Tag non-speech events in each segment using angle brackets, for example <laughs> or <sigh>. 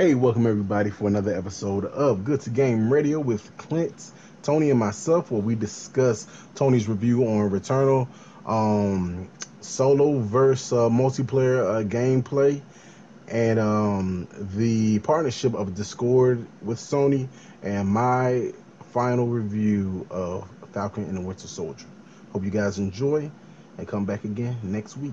Hey, welcome everybody for another episode of Good to Game Radio with Clint, Tony, and myself, where we discuss Tony's review on Returnal, um, solo versus uh, multiplayer uh, gameplay, and um, the partnership of Discord with Sony, and my final review of Falcon and the Winter Soldier. Hope you guys enjoy, and come back again next week.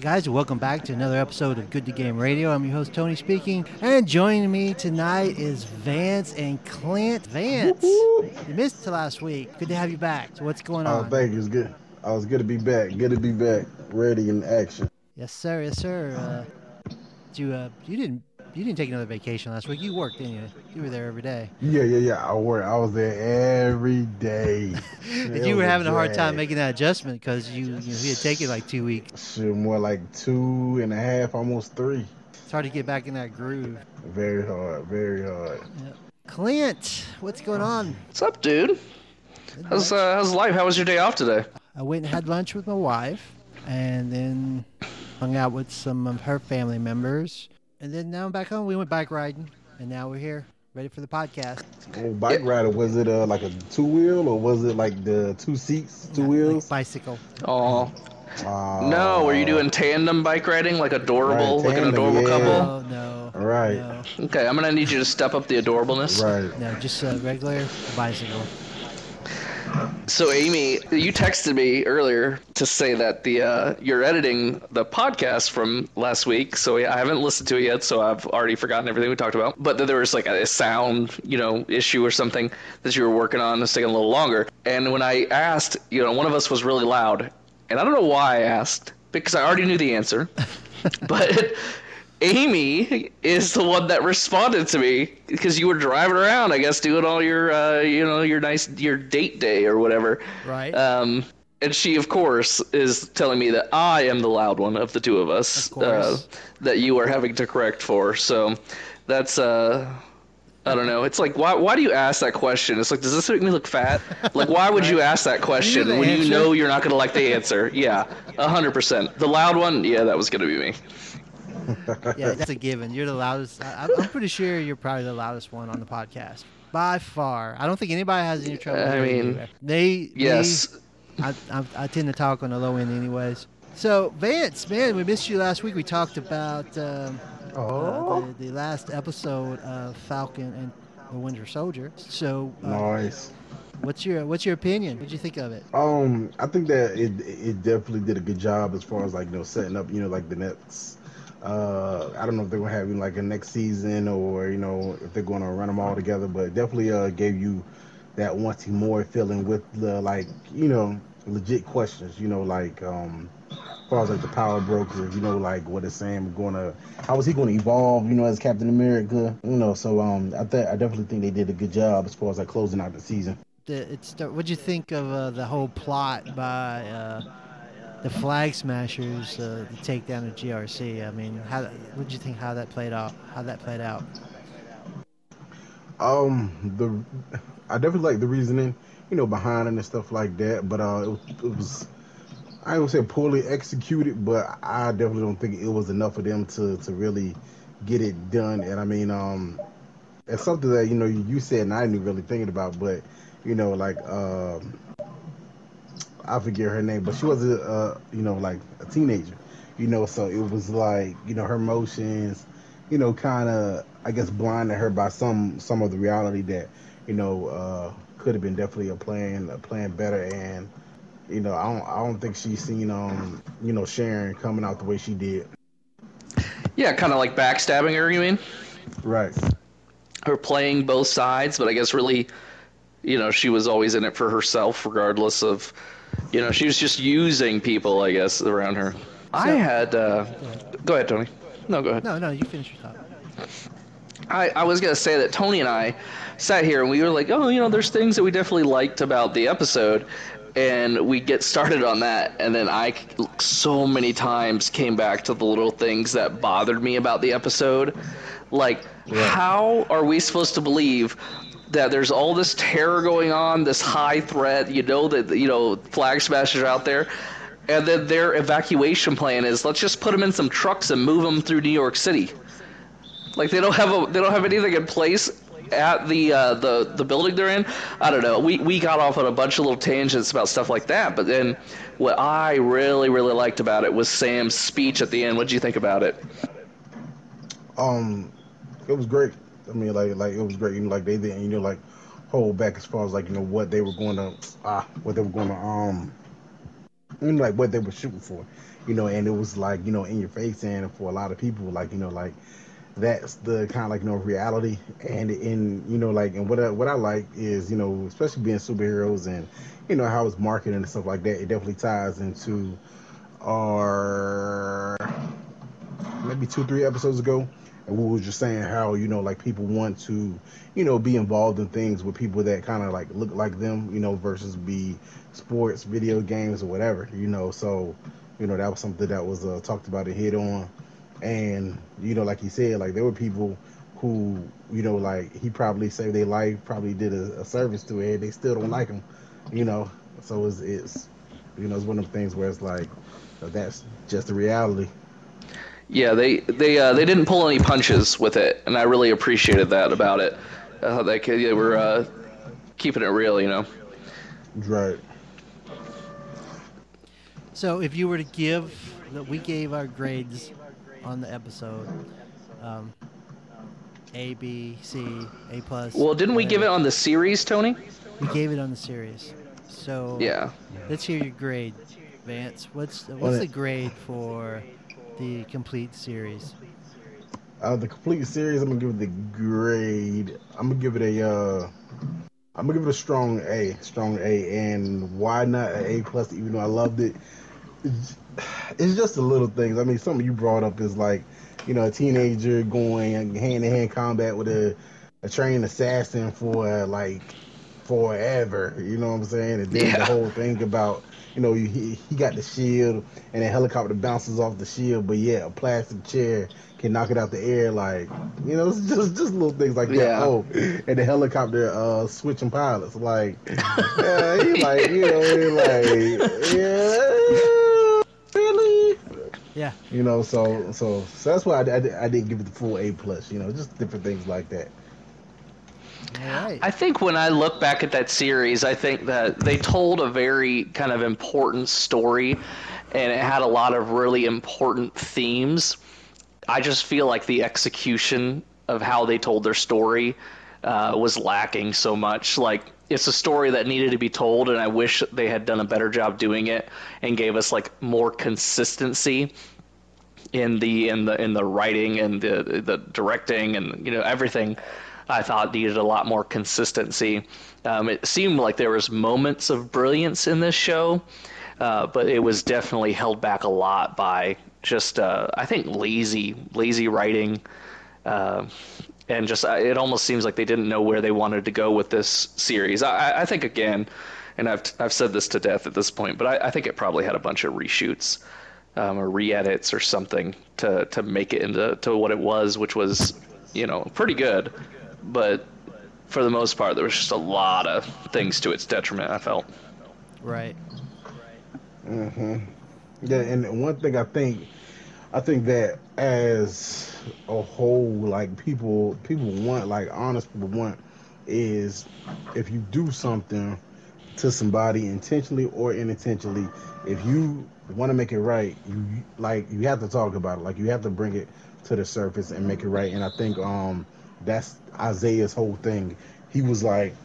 Guys, welcome back to another episode of Good to Game Radio. I'm your host, Tony, speaking. And joining me tonight is Vance and Clint. Vance, you missed last week. Good to have you back. So, what's going on? Oh, on? thank you. It's good. I was good to be back. Good to be back. Ready in action. yes, sir. Yes, sir. Uh, you, uh, you didn't you didn't take another vacation last week. You worked, didn't you? You were there every day. Yeah, yeah, yeah. I worked. I was there every day. <laughs> And you were having a hard time making that adjustment because you, you know, you had taken like two weeks. Shit, more like two and a half, almost three. It's hard to get back in that groove. Very hard. Very hard. Clint, what's going on? What's up, dude? How's uh, how's life? How was your day off today? I went and had lunch with my wife, and then hung out with some of her family members, and then now I'm back home. We went bike riding, and now we're here, ready for the podcast. Oh, bike rider. Was it uh, like a two wheel or was it like the two seats, two Like wheels? bicycle. Oh Uh, no, were you doing tandem bike riding like adorable, Right, like an adorable yeah. couple? Oh no. Right. No, Okay, I'm gonna need you to step up the adorableness. Right. no, just a regular bicycle. So, Amy, you texted me earlier to say that the uh, you're editing the podcast from last week. So I haven't listened to it yet, so I've already forgotten everything we talked about. But that there was like a sound, you know, issue or something that you were working on that's taking a little longer. And when I asked, you know, one of us was really loud, and I don't know why I asked because I already knew the answer. <laughs> but Amy is the one that responded to me because you were driving around, I guess, doing all your, uh, you know, your nice, your date day or whatever. Right. Um, and she, of course, is telling me that I am the loud one of the two of us Of. Uh, that you are having to correct for. So that's, uh, I don't know. It's like, why, why do you ask that question? It's like, does this make me look fat? <laughs> Like, why would you ask that question the when you know you're not going to like the answer? Yeah, 100%. The loud one, yeah, that was going to be me. <laughs> yeah, that's a given. You're the loudest. I, I'm- I'm pretty sure you're probably the loudest one on the podcast by far. I don't think anybody has any trouble. I mean, you. they Yes. they- I, I, I tend to talk on the low end, anyways. So Vance, man, we missed you last week. We talked about um, Oh. uh, the, the last episode of Falcon and the Winter Soldier. So, uh, Nice. what's your what's your opinion? What'd you think of it? Um, I think that it it definitely did a good job as far as like you know setting up you know like the next. Uh, I don't know if they're gonna have like a next season or you know if they're gonna run them all together, but definitely uh gave you that wanting more feeling with the like you know legit questions. You know like um as far as like the power broker, you know like what is Sam gonna how is he gonna evolve? You know as Captain America, you know. So um I th- I definitely think they did a good job as far as like closing out the season. The, it's what'd you think of uh, the whole plot by uh, the Flag Smashers uh, to take down the GRC? I mean, how what'd you think how that played out? How that played out? Um, the I definitely like the reasoning, you know, behind it and stuff like that. But uh, it, was- it was I would say poorly executed, but I definitely don't think it was enough for them to to really get it done. And I mean, um, it's something that you know you, said and I didn't really thinking about, but you know, like um, I forget her name, but she was a uh, you know like a teenager, you know, so it was like you know her emotions, you know, kind of I guess blinded her by some some of the reality that you know uh, could have been definitely a plan a plan better and you know I don't I don't think she's seen um you know Sharon coming out the way she did. Yeah, kind of like backstabbing her, you mean? Right. Her playing both sides, but I guess really, you know, she was always in it for herself, regardless of, you know, she was just using people, I guess, around her. I had, uh, go ahead, Tony. No, go ahead. No, no, you finish your thought. I, I was gonna say that Tony and I sat here and we were like, oh, you know, there's things that we definitely liked about the episode, and we get started on that, and then I so many times came back to the little things that bothered me about the episode, like yeah. how are we supposed to believe that there's all this terror going on, this high threat, you know that you know flag smashers are out there, and then their evacuation plan is let's just put them in some trucks and move them through New York City. Like they don't have a they don't have anything in place at the uh, the the building they're in. I don't know. We we got off on a bunch of little tangents about stuff like that, but then what I really really liked about it was Sam's speech at the end. What did you think about it? Um, it was great. I mean, like like it was great. You know, like they didn't you know like hold back as far as like you know what they were going to ah what they were going to um you know, like what they were shooting for. You know, and it was like you know in your face, and for a lot of people, like you know like that's the kind of like you know reality and in you know like and what I, what I like is you know especially being superheroes and you know how it's marketed and stuff like that it definitely ties into our maybe two three episodes ago and we were just saying how you know like people want to you know be involved in things with people that kind of like look like them you know versus be sports video games or whatever you know so you know that was something that was uh, talked about and hit on and you know, like he said, like there were people who, you know, like he probably saved their life, probably did a, a service to it. They still don't like him, you know. So it's, it's you know, it's one of the things where it's like that's just the reality. Yeah, they they uh, they didn't pull any punches with it, and I really appreciated that about it. Uh, they, they were uh, keeping it real, you know. Right. So, if you were to give, that, we gave our grades on the episode. Um, a, B, C, A plus. Well, didn't we give it on the series, Tony? We gave it on the series. So yeah. Let's hear your grade, Vance. What's what's the grade for the complete series? Uh, the complete series, I'm gonna give it the grade. I'm gonna give it a. Uh, I'm gonna give it a strong A, strong A, and why not an A plus? Even though I loved it, it's just the little things. I mean, something you brought up is like, you know, a teenager going hand to hand combat with a, a trained assassin for like forever. You know what I'm saying? And then yeah. the whole thing about, you know, he he got the shield and the helicopter bounces off the shield, but yeah, a plastic chair can knock it out the air. Like, you know, <laughs> it's just just little things like yeah. that. Oh, and the helicopter uh, switching pilots. Like, <laughs> yeah, he like, you know, he like, yeah really? Yeah. You know, so so so that's why I, I, I didn't give it the full A plus. You know, just different things like that. Right. I think when I look back at that series, I think that they told a very kind of important story, and it had a lot of really important themes. I just feel like the execution of how they told their story uh, was lacking so much. Like it's a story that needed to be told, and I wish they had done a better job doing it and gave us like more consistency in the in the in the writing and the the directing and you know everything. I thought needed a lot more consistency. Um, it seemed like there was moments of brilliance in this show, uh, but it was definitely held back a lot by just uh, I think lazy lazy writing. Uh, and just it almost seems like they didn't know where they wanted to go with this series. I, I think again, and I've I've said this to death at this point, but I, I think it probably had a bunch of reshoots um, or re-edits or something to to make it into to what it was, which was you know pretty good, but for the most part there was just a lot of things to its detriment. I felt. Right. Mhm. Yeah, and one thing I think, I think that as a whole like people people want like honest people want is if you do something to somebody intentionally or unintentionally if you want to make it right you like you have to talk about it like you have to bring it to the surface and make it right and i think um that's isaiah's whole thing. He was like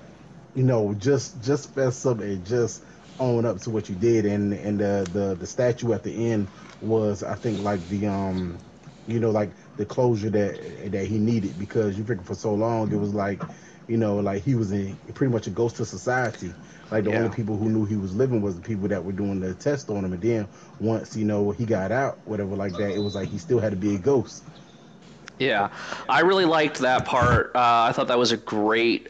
you know just just fess up and just own up to what you did. And and the the, the statue at the end was i think like the um you know like the closure that that he needed because you figure for so long it was like you know like he was in pretty much a ghost of society. Like the yeah. only people who knew he was living was the people that were doing the test on him. And then once you know he got out whatever like that it was like he still had to be a ghost Yeah, I really liked that part. Uh, I thought that was a great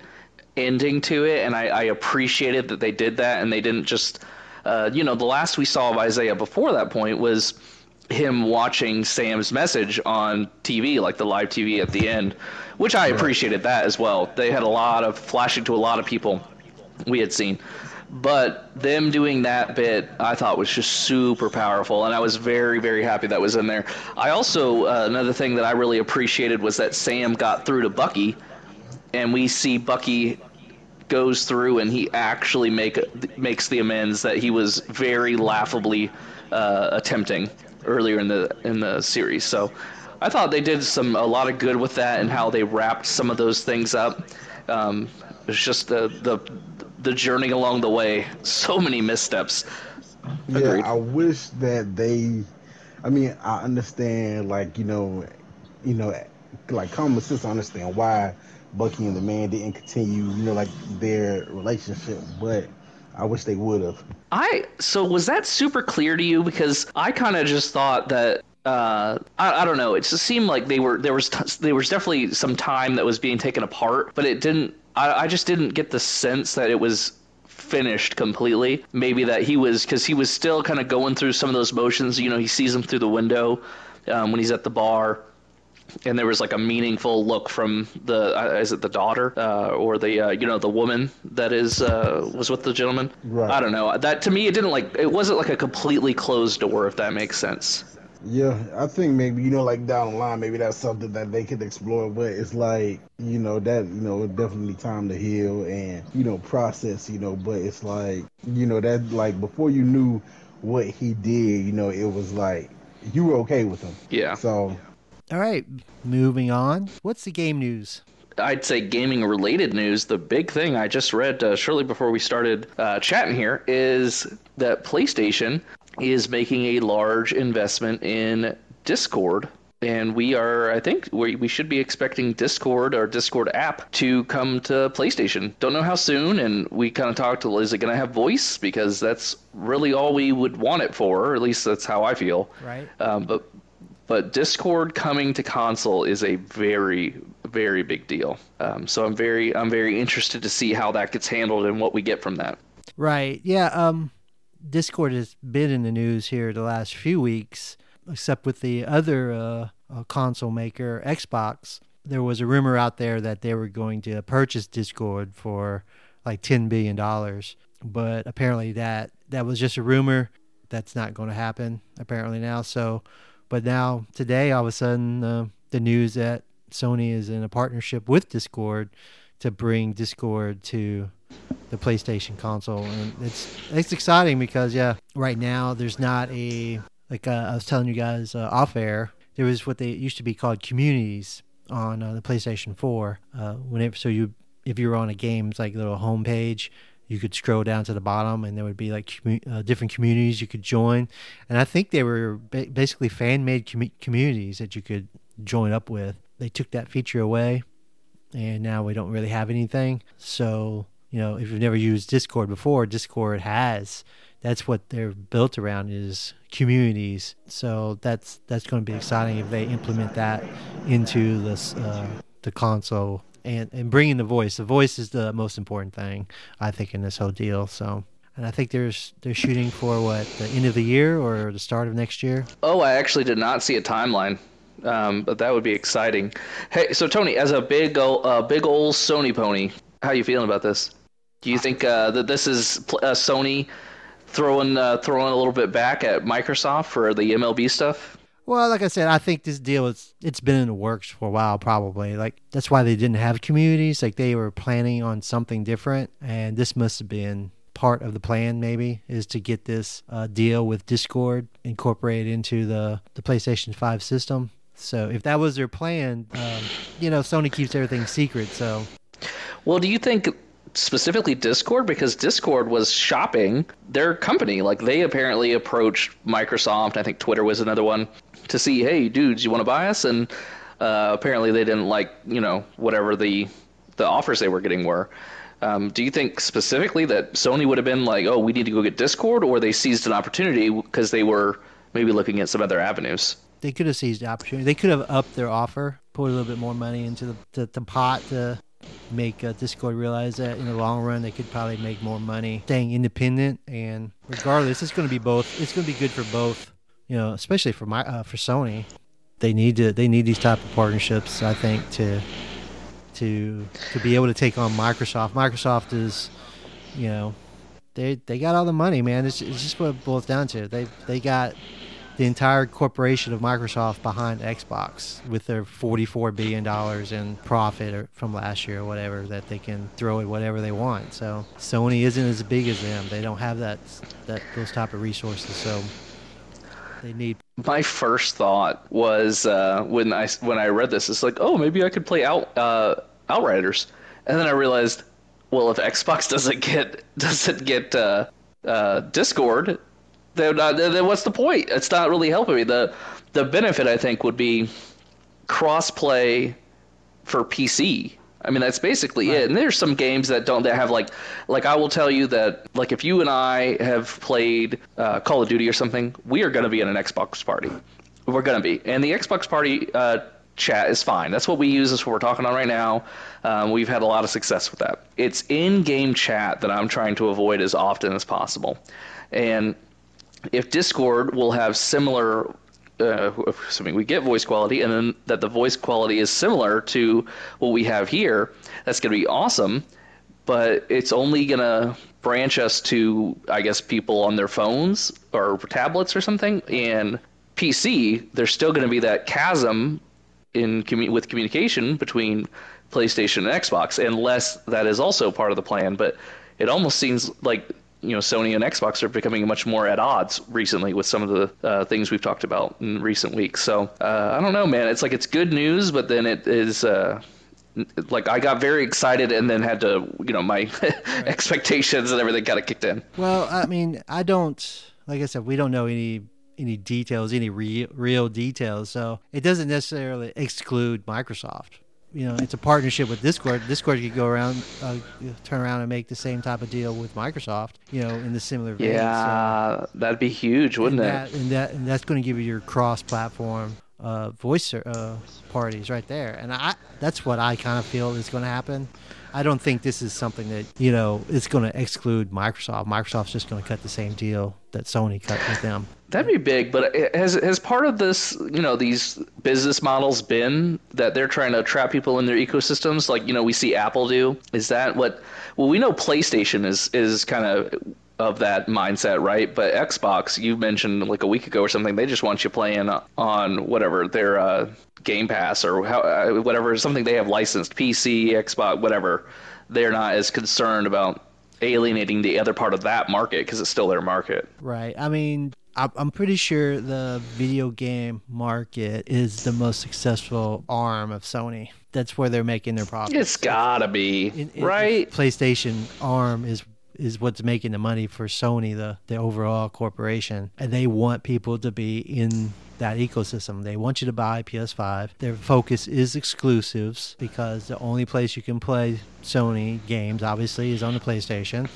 ending to it, and I, I appreciated that they did that and they didn't just, uh, you know, the last we saw of Isaiah before that point was him watching Sam's message on TV, like the live TV at the end, which I appreciated that as well. They had a lot of flashing to a lot of people we had seen. But them doing that bit, I thought was just super powerful, and I was very, very happy that was in there. I also uh, another thing that I really appreciated was that Sam got through to Bucky, and we see Bucky goes through and he actually make makes the amends that he was very laughably uh, attempting earlier in the in the series. So I thought they did some a lot of good with that and how they wrapped some of those things up. Um, it's just the the the journey along the way. So many missteps. Agreed. Yeah, I wish that they. I mean, I understand, like you know, you know, like common sense. I understand why Bucky and the man didn't continue, you know, like their relationship, but I wish they would have. I so was that super clear to you because I kind of just thought that uh, I, I don't know. It just seemed like they were there was t- there was definitely some time that was being taken apart, but it didn't. I, I just didn't get the sense that it was finished completely. Maybe that he was because he was still kind of going through some of those motions. You know, he sees him through the window um, when he's at the bar and there was like a meaningful look from the uh, is it the daughter uh, or the uh, you know the woman that is uh, was with the gentleman right. i don't know that to me it didn't like it wasn't like a completely closed door if that makes sense yeah i think maybe you know like down the line maybe that's something that they could explore but it's like you know that you know definitely time to heal and you know process you know but it's like you know that like before you knew what he did you know it was like you were okay with him yeah so all right, moving on. What's the game news? I'd say gaming related news. The big thing I just read uh, shortly before we started uh, chatting here is that PlayStation is making a large investment in Discord. And we are, I think, we, we should be expecting Discord or Discord app to come to PlayStation. Don't know how soon. And we kind of talked to, is it going to have voice? Because that's really all we would want it for. Or at least that's how I feel. Right. Um, but but Discord coming to console is a very, very big deal. Um, so I'm very, I'm very interested to see how that gets handled and what we get from that. Right. Yeah. Um, Discord has been in the news here the last few weeks, except with the other uh, uh, console maker, Xbox. There was a rumor out there that they were going to purchase Discord for like ten billion dollars, but apparently that that was just a rumor. That's not going to happen apparently now. So but now, today, all of a sudden, uh, the news that Sony is in a partnership with Discord to bring Discord to the PlayStation console, and it's it's exciting because yeah, right now there's not a like uh, I was telling you guys uh, off air. There was what they used to be called communities on uh, the PlayStation 4. Uh, whenever so you if you were on a game's like little homepage, you could scroll down to the bottom and there would be like commu- uh, different communities you could join and i think they were ba- basically fan-made com- communities that you could join up with they took that feature away and now we don't really have anything so you know if you've never used discord before discord has that's what they're built around is communities so that's that's going to be exciting if they implement that into this uh, the console and and bringing the voice. The voice is the most important thing I think in this whole deal. So. And I think there's they're shooting for what the end of the year or the start of next year. Oh, I actually did not see a timeline, um, but that would be exciting. Hey, so Tony, as a big uh, big old Sony pony, how you feeling about this? Do you think uh, that this is uh, Sony throwing uh, throwing a little bit back at Microsoft for the MLB stuff? Well, like I said, I think this deal is it's been in the works for a while probably. Like that's why they didn't have communities, like they were planning on something different and this must have been part of the plan maybe is to get this uh, deal with Discord incorporated into the the PlayStation 5 system. So if that was their plan, um, you know, Sony keeps everything secret, so well, do you think specifically Discord because Discord was shopping their company. Like they apparently approached Microsoft. I think Twitter was another one to see, hey, dudes, you want to buy us? And uh, apparently they didn't like, you know, whatever the the offers they were getting were. Um, do you think specifically that Sony would have been like, oh, we need to go get Discord, or they seized an opportunity because they were maybe looking at some other avenues? they could have seized the opportunity. They could have upped their offer, put a little bit more money into the, the, the pot to make uh, Discord realize that in the long run they could probably make more money staying independent. And regardless, it's going to be both. It's going to be good for both. You know, especially for my uh, for Sony, they need to they need these type of partnerships. I think to to to be able to take on Microsoft. Microsoft is, you know, they they got all the money, man. It's, it's just what it boils down to. They they got the entire corporation of Microsoft behind Xbox with their $44 billion in profit from last year or whatever that they can throw at whatever they want. So Sony isn't as big as them. They don't have that, that those type of resources. So they need. My first thought was uh, when I when I read this, it's like, oh, maybe I could play out uh, Outriders, and then I realized, well, if Xbox <laughs> doesn't get doesn't get uh, uh Discord, then, uh, then what's the point? It's not really helping me. The the benefit I think would be crossplay for PC. I mean that's basically right. it. And there's some games that don't that have like like I will tell you that like if you and I have played uh, Call of Duty or something, we are going to be in an Xbox party. We're going to be, and the Xbox party uh, chat is fine. That's what we use. That's what we're talking on right now. Um, we've had a lot of success with that. It's in-game chat that I'm trying to avoid as often as possible, and if Discord will have similar, uh, assuming we get voice quality, and then that the voice quality is similar to what we have here, that's going to be awesome. But it's only going to branch us to, I guess, people on their phones or tablets or something. And PC, there's still going to be that chasm in commu- with communication between PlayStation and Xbox, unless that is also part of the plan. But it almost seems like you know Sony and Xbox are becoming much more at odds recently with some of the uh, things we've talked about in recent weeks. So uh, I don't know, man. It's like it's good news, but then it is. Uh, like I got very excited and then had to, you know, my <laughs> right. expectations and everything kind of kicked in. Well, I mean, I don't, like I said, we don't know any any details, any real real details, so it doesn't necessarily exclude Microsoft you know, it's a partnership with Discord. Discord could go around, uh, turn around and make the same type of deal with Microsoft. You know, in the similar vein. Yeah, so, that'd be huge, wouldn't and it? That, and that and that's going to give you your cross-platform uh, voice uh, parties right there. And I that's what I kind of feel is going to happen. I don't think this is something that you know is going to exclude Microsoft. Microsoft's just going to cut the same deal that Sony cut with them. That'd be big, but has has part of this, you know, these business models been that they're trying to trap people in their ecosystems, like you know we see Apple do? Is that what? Well, we know PlayStation is is kind of of that mindset, right? But Xbox, you mentioned like a week ago or something, they just want you playing on whatever their uh, Game Pass or how, uh, whatever something they have licensed, PC, Xbox, whatever. They're not as concerned about alienating the other part of that market because it's still their market. Right. I mean, I'm pretty sure the video game market is the most successful arm of Sony. That's where they're making their profits. It's gotta be in, in, right. PlayStation arm is is what's making the money for Sony, the the overall corporation, and they want people to be in that ecosystem. They want you to buy PS5. Their focus is exclusives because the only place you can play Sony games, obviously, is on the PlayStation.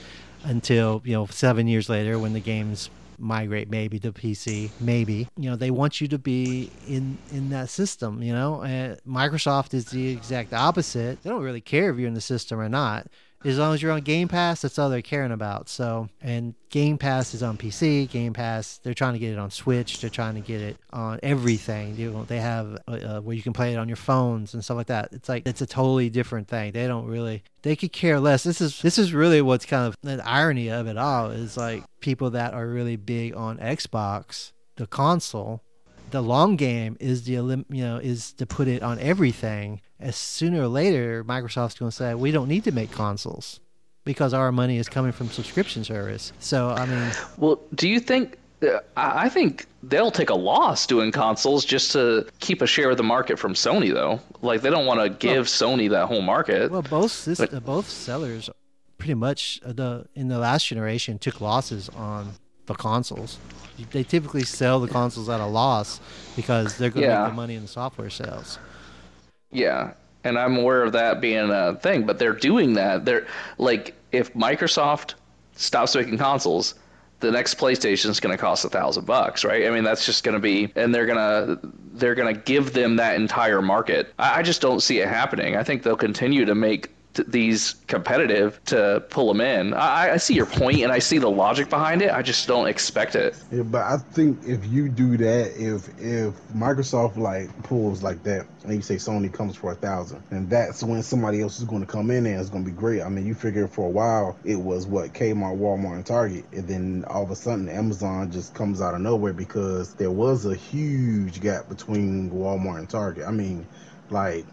Until you know, seven years later, when the games migrate maybe to PC, maybe. You know, they want you to be in in that system. You know, and Microsoft is the exact opposite. They don't really care if you're in the system or not as long as you're on Game Pass, that's all they're caring about. So, and Game Pass is on PC. Game Pass, they're trying to get it on Switch. They're trying to get it on everything. You know, they have uh, uh, where you can play it on your phones and stuff like that. It's like it's a totally different thing. They don't really. They could care less. This is this is really what's kind of the irony of it all is like people that are really big on Xbox, the console. The long game is the you know is to put it on everything as sooner or later Microsoft's going to say we don't need to make consoles because our money is coming from subscription service. So I mean, well, do you think? Uh, I think they'll take a loss doing consoles just to keep a share of the market from Sony, though. Like they don't want to give well, Sony that whole market. Well, both both sellers pretty much uh, the in the last generation took losses on the consoles. They typically sell the consoles at a loss because they're going to yeah. make the money in the software sales. Yeah, and I'm aware of that being a thing, but they're doing that. They're like if Microsoft stops making consoles, the next PlayStation is going to cost a thousand bucks, right? I mean, that's just going to be, and they're gonna they're gonna give them that entire market. I, I just don't see it happening. I think they'll continue to make these competitive to pull them in. I, I, see your point and I see the logic behind it. I just don't expect it. Yeah, but I think if you do that, if if Microsoft like pulls like that, and you say Sony comes for a thousand, and that's when somebody else is going to come in and it's going to be great. I mean, you figure for a while it was what Kmart, Walmart, and Target, and then all of a sudden Amazon just comes out of nowhere because there was a huge gap between Walmart and Target. I mean, like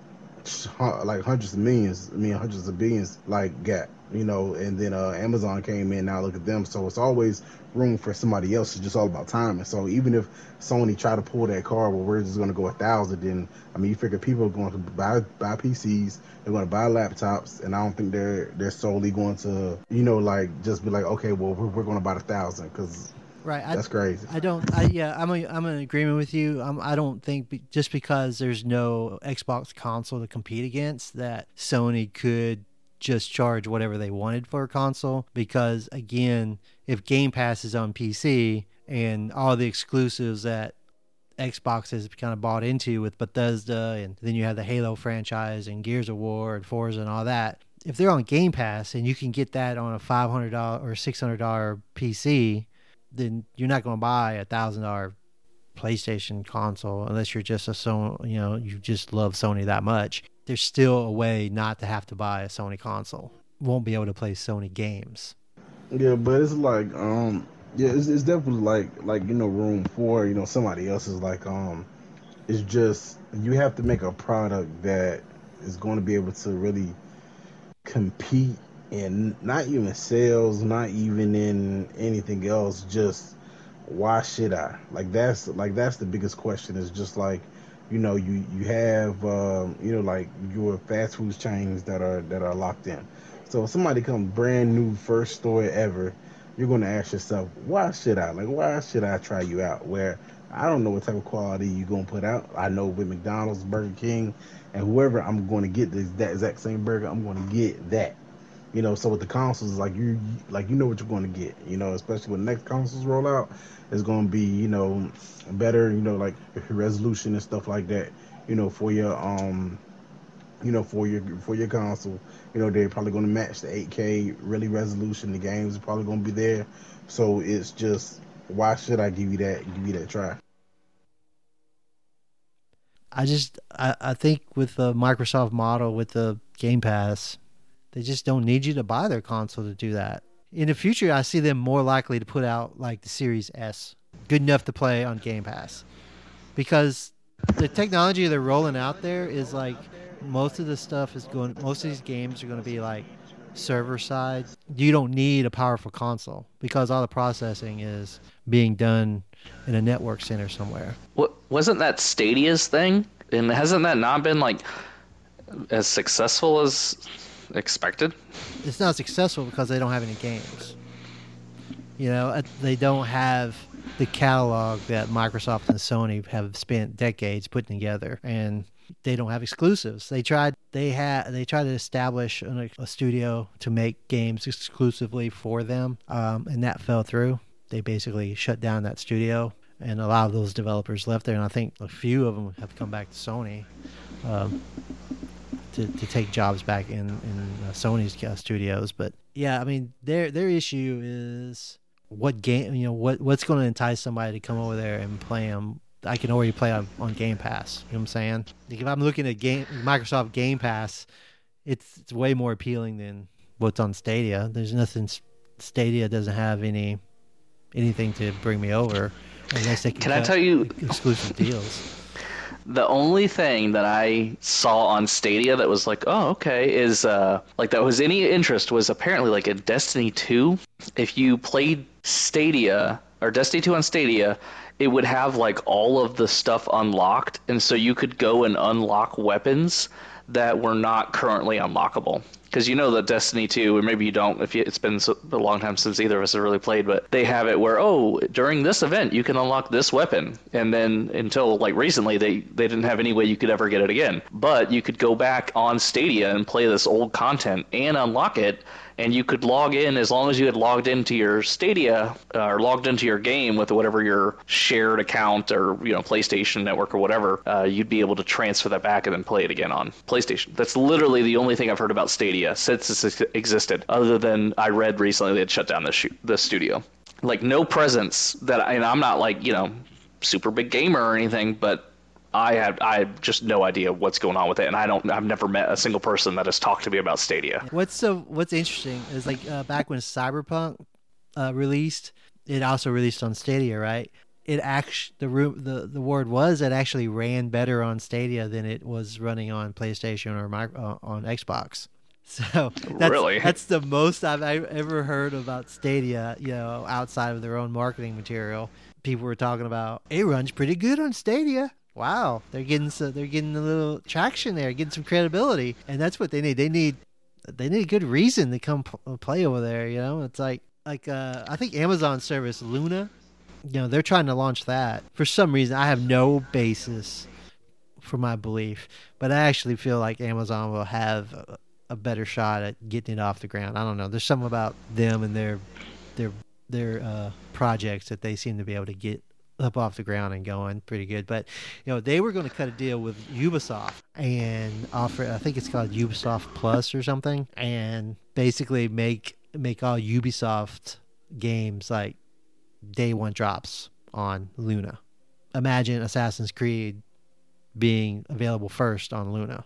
like hundreds of millions, I mean hundreds of billions, like gap, you know. And then uh, Amazon came in. Now look at them. So it's always room for somebody else. It's just all about timing. So even if Sony try to pull that card, well, we're just going to go a thousand. Then I mean, you figure people are going to buy buy PCs, they're going to buy laptops, and I don't think they're they're solely going to, you know, like just be like, okay, well, we're, we're going to buy a thousand because Right. That's I, crazy. I don't. I yeah. I'm a, I'm in agreement with you. I'm, I don't think be, just because there's no Xbox console to compete against that Sony could just charge whatever they wanted for a console because again, if Game Pass is on PC and all the exclusives that Xbox has kind of bought into with Bethesda, and then you have the Halo franchise and Gears of War and Forza and all that. If they're on Game Pass and you can get that on a five hundred dollar or six hundred dollar PC, then you're not going to buy a thousand dollar PlayStation console unless you're just a Sony, you know, you just love Sony that much. There's still a way not to have to buy a Sony console. Won't be able to play Sony games. Yeah, but it's like, um, yeah, it's, it's definitely like, like you know, room for you know somebody else's. Like, um, it's just you have to make a product that is going to be able to really compete and not even sales, not even in anything else. Just why should I? Like that's like that's the biggest question. Is just like you know you you have um, you know like your fast food chains that are that are locked in. So if somebody comes brand new first store ever, you're to ask yourself, why should I? Like why should I try you out? Where I don't know what type of quality you're to put out. I know with McDonald's, Burger King, and whoever I'm to get this that exact same burger, I'm to get that. You know, so with the consoles, like you, like you know what you're going to get. You know, especially when next consoles roll out, it's going to be you know better. You know, like resolution and stuff like that. You know, for your um, you know, for your for your console. You know, they're probably going to match the 8K really resolution. The games are probably going to be there. So it's just why should I give you that give you that try? I just I, I think with the Microsoft model with the Game Pass, they just don't need you to buy their console to do that. In the future, I see them more likely to put out like the Series S, good enough to play on Game Pass, because the technology they're rolling out there is like most of the stuff is going. Most of these games are going to be like server side. You don't need a powerful console because all the processing is being done in a network center somewhere. What wasn't that Stadia's thing? And hasn't that not been like as successful as expected. It's not successful because they don't have any games. You know, uh, they don't have the catalog that Microsoft and Sony have spent decades putting together, and they don't have exclusives. They tried they had they tried to establish a, a studio to make games exclusively for them, um, and that fell through. They basically shut down that studio, and a lot of those developers left there. And I think a few of them have come back to Sony. Um, to, to take jobs back in in uh, Sony's uh, studios. But yeah, I mean their their issue is what game you know what what's going to entice somebody to come over there and play them. I can already play on, on Game Pass. You know what I'm saying? Like if I'm looking at game Microsoft Game Pass, it's it's way more appealing than what's on Stadia. There's nothing Stadia doesn't have any anything to bring me over unless they can, can I tell you exclusive deals. The only thing that I saw on Stadia that was like, oh, okay, is uh, like that was any interest was apparently like a Destiny 2. If you played Stadia or Destiny 2 on Stadia, it would have like all of the stuff unlocked, and so you could go and unlock weapons that were not currently unlockable because you know that Destiny 2, or maybe you don't if you, it's been so, a long time since either of us have really played, but they have it where oh during this event you can unlock this weapon, and then until like recently they they didn't have any way you could ever get it again, but you could go back on Stadia and play this old content and unlock it and you could log in as long as you had logged into your Stadia uh, or logged into your game with whatever your shared account or you know PlayStation Network or whatever, uh, you'd be able to transfer that back and then play it again on PlayStation. That's literally the only thing I've heard about Stadia since it's existed, other than I read recently they had shut down the sh- the studio. Like no presence that, I, and I'm not like you know super big gamer or anything, but I have I have just no idea what's going on with it, and I don't. I've never met a single person that has talked to me about Stadia. What's so What's interesting is like uh, back when Cyberpunk uh, released, it also released on Stadia, right? It actually the room the the word was it actually ran better on Stadia than it was running on PlayStation or uh, on Xbox. <laughs> So that's, really, that's the most I've ever heard about Stadia. You know, outside of their own marketing material, people were talking about it runs pretty good on Stadia wow, they're getting so they're getting a little traction there, getting some credibility, and that's what they need. They need they need a good reason to come p- uh, play over there. You know, it's like like uh, I think Amazon service Luna. You know, they're trying to launch that for some reason. I have no basis for my belief, but I actually feel like Amazon will have a, better shot at getting it off the ground. I don't know. There's something about them and their their their uh, projects that they seem to be able to get up off the ground and going pretty good. But you know, they were going to cut a deal with Ubisoft and offer. I think it's called Ubisoft Plus or something, and basically make make all Ubisoft games like day one drops on Luna. Imagine Assassin's Creed being available first on Luna.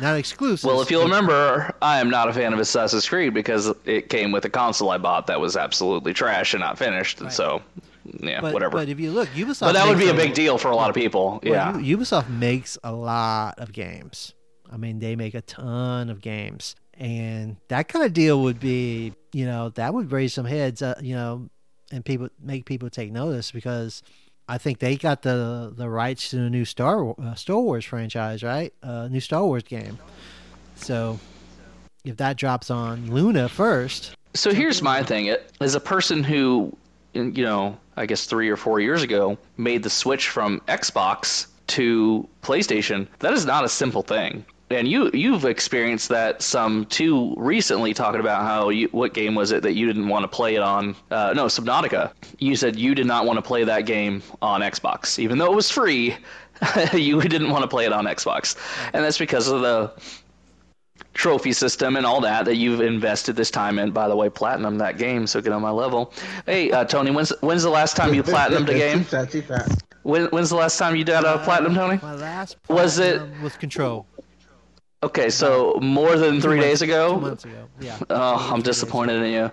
Not exclusive. Well, if you'll remember, I am not a fan of Assassin's Creed because it came with a console I bought that was absolutely trash and not finished, right. and so yeah, but, whatever. But if you look, Ubisoft. But that would be a big deal for a lot of people. Well, yeah. Ubisoft makes a lot of games. I mean, they make a ton of games, and that kind of deal would be, you know, that would raise some heads, uh, you know, and people make people take notice because I think they got the the rights to the new Star uh, Star Wars franchise, right? Uh, new Star Wars game. So if that drops on Luna first. So here's my thing: as a person who, you know, I guess three or four years ago, made the switch from Xbox to PlayStation, that is not a simple thing. And you you've experienced that some too recently, talking about how you, what game was it that you didn't want to play it on? Uh, no, Subnautica. You said you did not want to play that game on Xbox, even though it was free. <laughs> you didn't want to play it on Xbox, and that's because of the trophy system and all that that you've invested this time in. By the way, platinum that game, so get on my level. Hey, uh, Tony, when's when's the last time you platinumed a game? <laughs> When, when's the last time you did a uh, platinum, Tony? My last was it with Control. Okay, so more than three months, days ago. Two months ago, yeah. <laughs> Oh, I'm disappointed in you.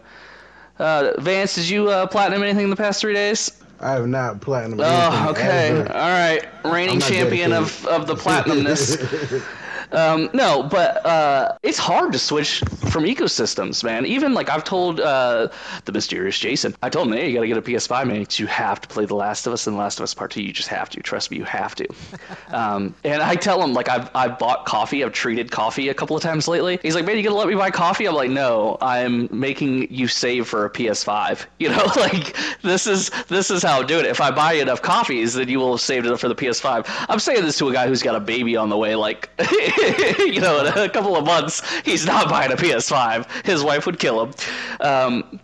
Uh, Vance, did you uh, platinum anything in the past three days? I have not platinum. Oh, okay. Ever. All right. Reigning champion of, of the platinumness. <laughs> Um, no, but uh, it's hard to switch from ecosystems, man. Even like I've told uh, the mysterious Jason, I told him, hey, you got to get a PS5, man, you have to play The Last of Us and The Last of Us Part Two. You just have to. Trust me, you have to. <laughs> um, and I tell him like I've I've bought coffee, I've treated coffee a couple of times lately. He's like, man, you gonna let me buy coffee? I'm like, no, I'm making you save for a PS5. <laughs> You know, <laughs> like this is this is how I'm doing it. If I buy enough coffees, then you will have saved it for the PS5. I'm saying this to a guy who's got a baby on the way, like. <laughs> you know, in a couple of months, he's not buying a PS5. His wife would kill him. Um,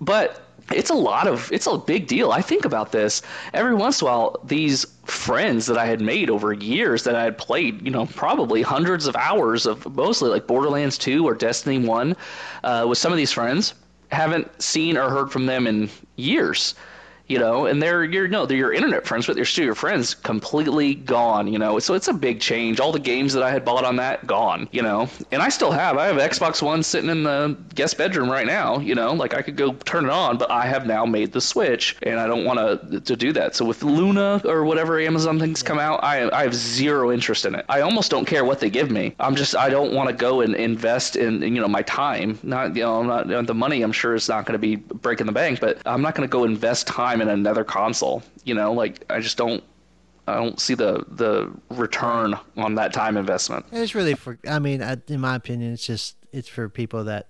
but it's a lot of it's a big deal. I think about this every once in a while. These friends that I had made over years that I had played, you know, probably hundreds of hours of mostly like Borderlands 2 or Destiny 1 uh, with some of these friends. Haven't seen or heard from them in years you know, and they're your no, they're your internet friends, but they're still your friends, completely gone, you know. So it's a big change. All the games that I had bought on that gone, you know, and I still have. I have Xbox One sitting in the guest bedroom right now, you know, like I could go turn it on, but I have now made the switch, and I don't want to to do that. So with Luna or whatever Amazon things come out, I I have zero interest in it. I almost don't care what they give me. I'm just I don't want to go and invest in, in you know my time. Not you know I'm not the money. I'm sure is not going to be breaking the bank, but I'm not going to go invest time time in another console. You know, like I just don't I don't see the the return on that time investment. It's really for. I mean, in my opinion, it's just it's for people that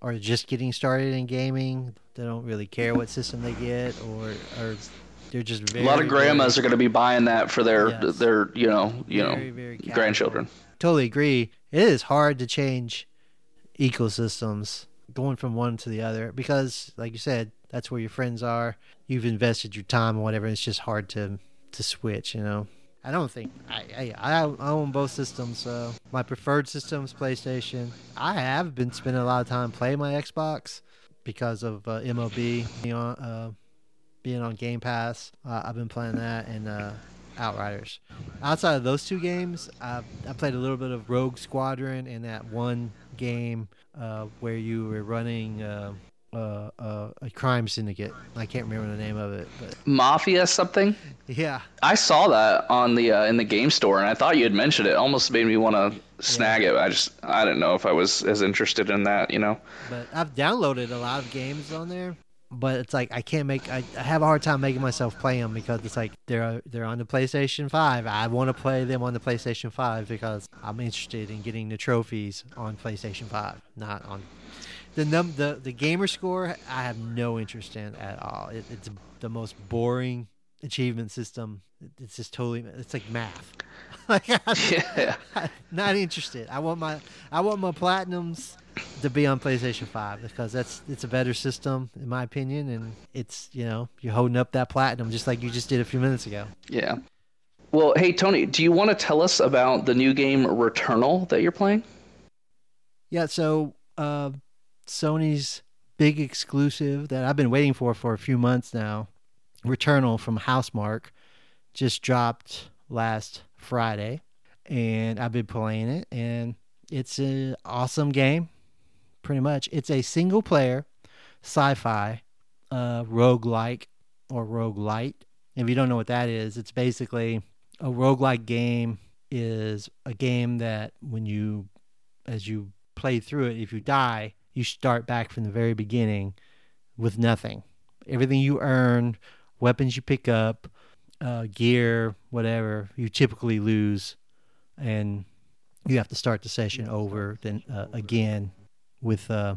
are just getting started in gaming. They don't really care what system they get, or or they're just very, a lot of grandmas very, are going to be buying that for their Yes. their you know you very, know very grandchildren. Totally agree. It is hard to change ecosystems going from one to the other because, like you said, that's where your friends are. You've invested your time or whatever. It's just hard to to switch. You know. I don't think I I, I own both systems. So my preferred system is PlayStation. I have been spending a lot of time playing my Xbox because of uh, MLB being on, uh, being on Game Pass. Uh, I've been playing that and uh, Outriders. Outside of those two games, I, I played a little bit of Rogue Squadron and that one game uh, where you were running uh, uh, uh, a crime syndicate. I can't remember the name of it, but Mafia something. yeah, I saw that on the uh, in the game store, and I thought you had mentioned it. Almost made me want to snag it. I just I didn't know if I was as interested in that. You know. but I've downloaded a lot of games on there. But it's like I can't make. I, I have a hard time making myself play them because it's like they're they're on the PlayStation Five. I want to play them on the PlayStation Five because I'm interested in getting the trophies on PlayStation Five, not on the num the the gamer score. I have no interest in at all. It, it's the most boring achievement system. It's just totally. It's like math. <laughs> like <laughs> Yeah. I'm not interested. I want my I want my platinums to be on PlayStation Five because that's it's a better system in my opinion, and it's you know you're holding up that platinum just like you just did a few minutes ago. Yeah. Well, hey Tony, do you want to tell us about the new game Returnal that you're playing? Yeah, so uh, Sony's big exclusive that I've been waiting for for a few months now, Returnal from Housemarque, just dropped last Friday, and I've been playing it, and it's an awesome game. Pretty much, it's a single player sci-fi uh, roguelike or roguelite. If you don't know what that is, it's basically a roguelike game is a game that when you as you play through it, if you die, you start back from the very beginning with nothing. Everything you earn, weapons you pick up, uh, gear, whatever, you typically lose, and you have to start the session over then uh, again with uh,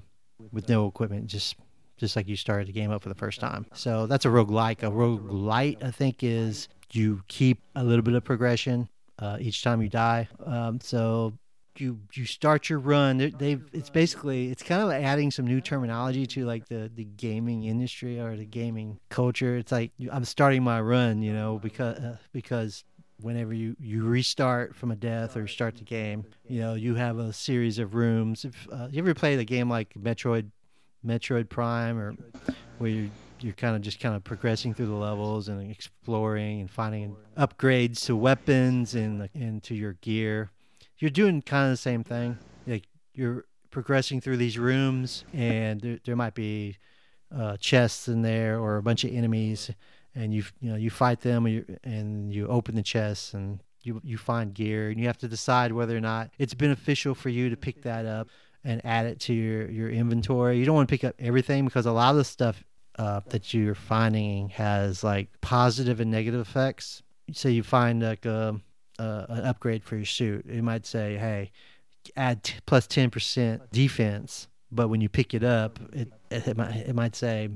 with no equipment, just just like you started the game up for the first time. So that's a roguelike. A roguelite, I think, is you keep a little bit of progression uh, each time you die. Um, so you you start your run. They- They've it's basically it's kind of like adding some new terminology to like the the gaming industry or the gaming culture. It's like I'm starting my run, you know, because uh, because whenever you you restart from a death or start the game, you know, you have a series of rooms. If uh, you ever played a game like Metroid Metroid Prime or where you you're kind of just kind of progressing through the levels and exploring and finding upgrades to weapons and and to your gear. You're doing kind of the same thing. Like you're progressing through these rooms, and there, there might be uh, chests in there or a bunch of enemies, and you you know you fight them, and you, open the chests and you you find gear, and you have to decide whether or not it's beneficial for you to pick that up and add it to your your inventory. You don't want to pick up everything because a lot of the stuff uh, that you're finding has like positive and negative effects. So you find like a, a an upgrade for your suit. It might say, "Hey, add t- plus ten percent defense," but when you pick it up, it, it, might, it might say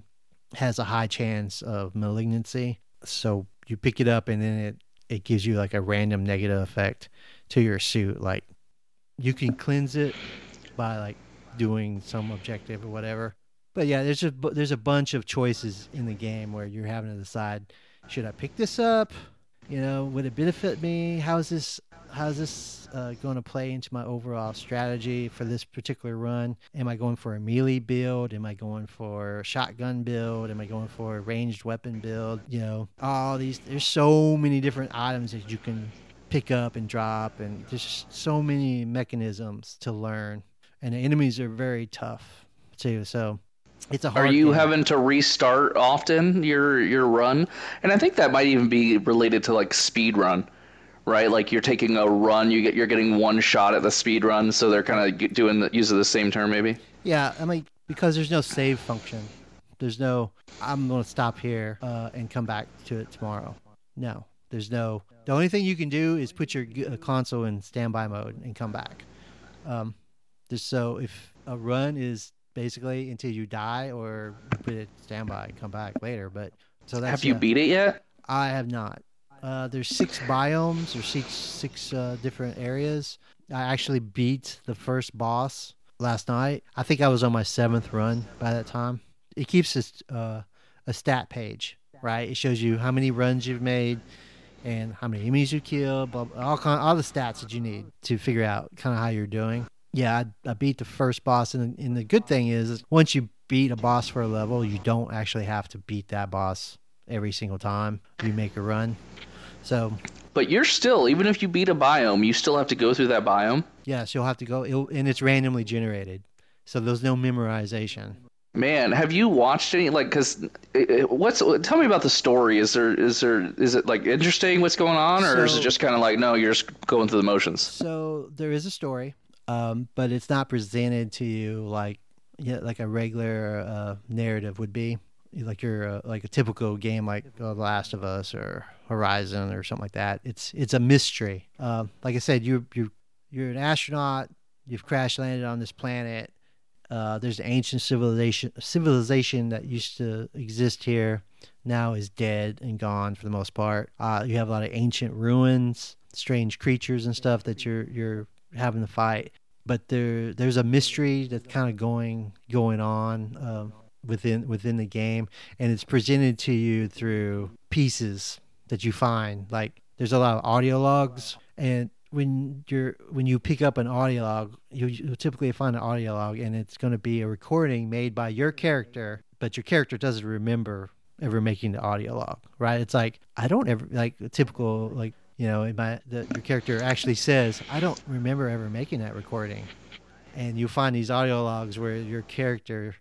has a high chance of malignancy. So you pick it up, and then it it gives you like a random negative effect to your suit. Like you can cleanse it by like doing some objective or whatever. But yeah, there's a there's a bunch of choices in the game where you're having to decide: should I pick this up? You know, would it benefit me? How's this? How's this uh, going to play into my overall strategy for this particular run? Am I going for a melee build? Am I going for a shotgun build? Am I going for a ranged weapon build? You know, all these. There's so many different items that you can pick up and drop, and there's just so many mechanisms to learn. And the enemies are very tough too. So it's a hard Are you game. having to restart often your your run? And I think that might even be related to like speed run, right? Like you're taking a run, you get you're getting one shot at the speed run, so they're kind of doing the using the same term maybe. Yeah, I mean because there's no save function. There's no I'm going to stop here uh, and come back to it tomorrow. No, there's no. The only thing you can do is put your uh, console in standby mode and come back. Um, Just so if a run is basically until you die or put it standby and come back later. But so that's Have you uh, beat it yet? I have not. Uh, there's six biomes or six six uh, different areas. I actually beat the first boss last night. I think I was on my seventh run by that time. It keeps this, uh, a stat page, right? It shows you how many runs you've made and how many enemies you killed, blah, blah, all kind, all the stats that you need to figure out kind of how you're doing. Yeah, I, I beat the first boss, and, and the good thing is, is once you beat a boss for a level, you don't actually have to beat that boss every single time you make a run. So But you're still, even if you beat a biome, you still have to go through that biome. Yes, you'll have to go, it'll, and it's randomly generated, so there's no memorization. Man, have you watched any like? Cause it- it- what's tell me about the story? Is there is there is it like interesting what's going on, or is it just kind of like no, you're just going through the motions? So there is a story, um, but it's not presented to you like yeah, like a regular uh, narrative would be, like your uh, like a typical game like The Last of Us or Horizon or something like that. It's it's a mystery. Uh, like I said, you you you're an astronaut. You've crash landed on this planet. Uh, there's an ancient civilization civilization that used to exist here. Now is dead and gone for the most part. Uh, you have a lot of ancient ruins, strange creatures and stuff that you're you're having to fight. But there there's a mystery that's kind of going going on um, within within the game, and it's presented to you through pieces that you find. Like there's a lot of audio logs, and when you're when you pick up an audio log, you you typically find an audio log, and it's going to be a recording made by your character, but your character doesn't remember ever making the audio log, right? It's like I don't ever like typical like you know in my the, your character actually says I don't remember ever making that recording, and you find these audio logs where your character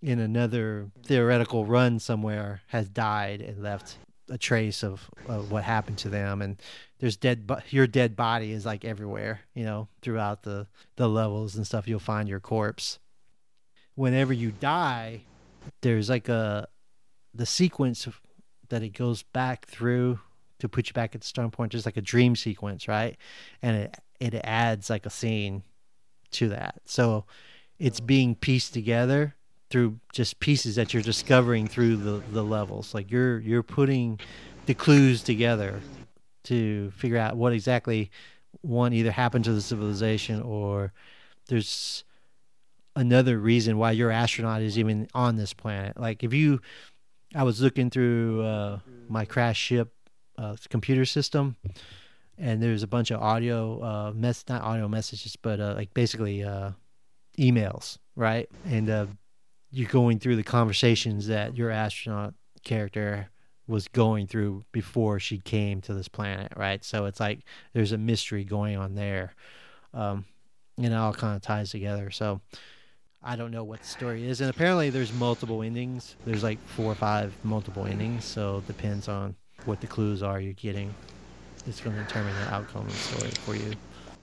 in another theoretical run somewhere has died and left a trace of, of what happened to them and there's dead bo- your dead body is like everywhere you know throughout the the levels and stuff. You'll find your corpse. Whenever you die there's like a the sequence that it goes back through to put you back at the starting point just like a dream sequence right? And it it adds like a scene to that. So it's being pieced together through just pieces that you're discovering through the the levels like you're you're putting the clues together to figure out what exactly one either happened to the civilization or there's another reason why your astronaut is even on this planet. Like if you, I was looking through uh, my crash ship uh, computer system, and there's a bunch of audio uh, mess, not audio messages, but uh, like basically uh, emails, right? And uh, you're going through the conversations that your astronaut character was going through before she came to this planet, right? So it's like there's a mystery going on there. Um, and it all kind of ties together. So I don't know what the story is. And apparently there's multiple endings. There's like four or five multiple endings. So it depends on what the clues are you're getting. It's going to determine the outcome of the story for you.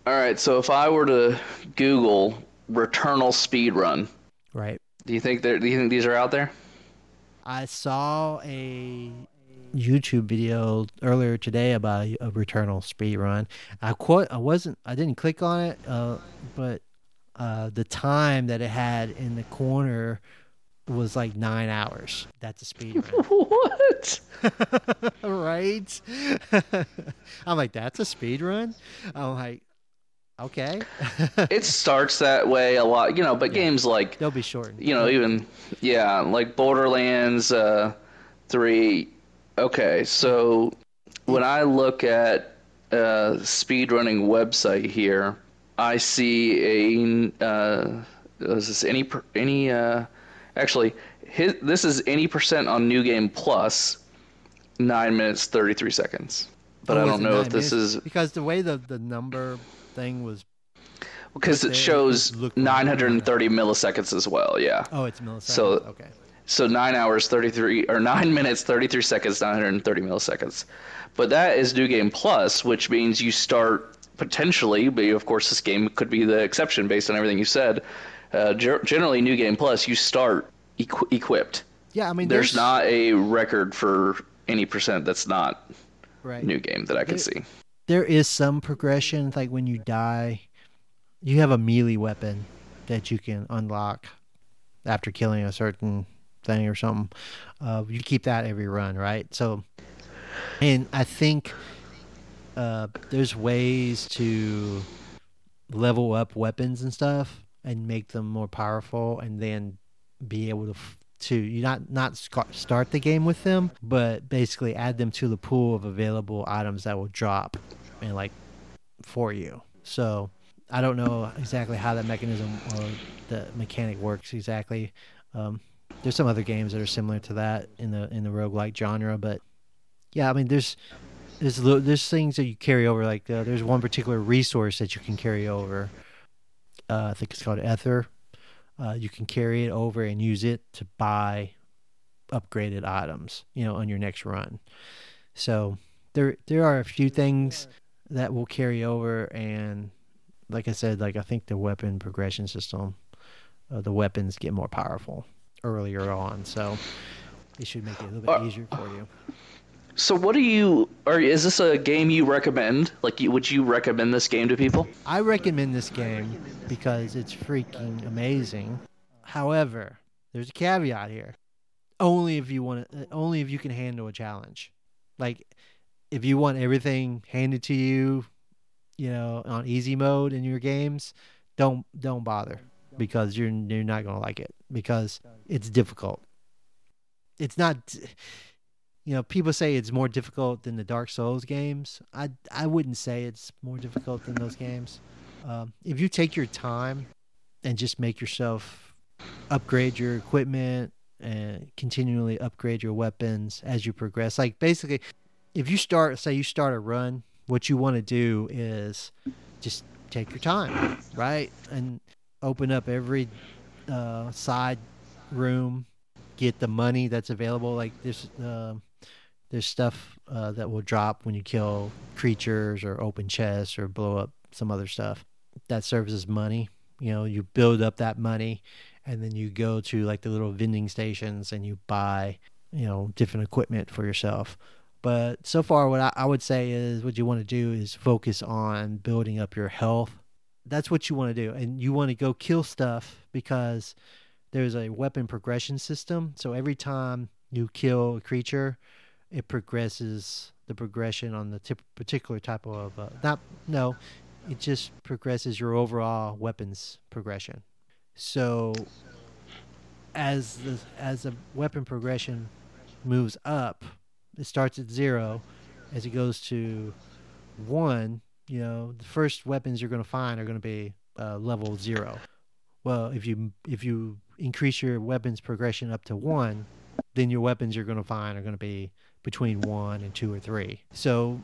All right, so if I were to Google Returnal speedrun, Right. Do you think there? Do you think these are out there? I saw a YouTube video earlier today about a, a Returnal speed run. I quote, I wasn't, I didn't click on it, uh, but uh, the time that it had in the corner was like nine hours. That's a speed run, <laughs> <laughs> what? right? <laughs> I'm like, that's a speed run. I'm like, okay, it starts that way a lot, you know. But games like they'll be shortened. you know, even yeah, like Borderlands uh, three. Okay, so when I look at a speedrunning website here, I see a uh, is this any any uh, actually his, this is any percent on New Game Plus, nine minutes thirty three seconds. But Oh, I don't know if this minutes? is because the way the the number thing was. because it shows it 930 milliseconds as well. Yeah. Oh, it's milliseconds. So- okay. So nine hours, thirty three or nine minutes, thirty three seconds, nine hundred and thirty milliseconds. But that is New Game Plus, which means you start potentially, but of course this game could be the exception based on everything you said. Uh, generally, New Game Plus, you start equi- equipped. Yeah, I mean, There's not a record for any percent that's not right. New Game that I can There- see. There is some progression like when you die you have a melee weapon that you can unlock after killing a certain thing or something. Uh, you keep that every run, right? So, and I think uh, there's ways to level up weapons and stuff and make them more powerful, and then be able to to you not not start the game with them, but basically add them to the pool of available items that will drop and like for you. So I don't know exactly how that mechanism or the mechanic works exactly. Um, there's some other games that are similar to that in the in the roguelike genre, but yeah, I mean there's there's there's things that you carry over. Like uh, there's one particular resource that you can carry over. Uh, I think it's called Ether. Uh, you can carry it over and use it to buy upgraded items, you know, on your next run. So there there are a few things that will carry over, and like I said, like I think the weapon progression system, uh, the weapons get more powerful earlier on, so it should make it a little bit Uh, easier for you. So what do you or is this a game you recommend? Like you, would you recommend this game to people? I recommend this game because it's freaking amazing. However, there's a caveat here. Only if you want to, only if you can handle a challenge. Like if you want everything handed to you, you know, on easy mode in your games, don't don't bother because you're you're not to like it because it's difficult. It's not you know, people say it's more difficult than the Dark Souls games. I I wouldn't say it's more difficult than those games. Um, if you take your time and just make yourself upgrade your equipment and continually upgrade your weapons as you progress, like basically, if you start, say you start a run, what you want to do is just take your time, right, and open up every uh, side room, get the money that's available. Like this. Um, there's stuff uh, that will drop when you kill creatures or open chests or blow up some other stuff. That serves as money. You know you build up that money and then you go to like the little vending stations and you buy you know different equipment for yourself. But so far what I, I would say is what you want to do is focus on building up your health. That's what you want to do. And you want to go kill stuff because there's a weapon progression system. So every time you kill a creature it progresses the progression on the tip, particular type of uh, not no it just progresses your overall weapons progression. So as the as a weapon progression moves up it starts at zero. As it goes to one you know the first weapons you're going to find are going to be uh, level zero. Well if you if you increase your weapons progression up to one then your weapons you're going to find are going to be between one and two or three. So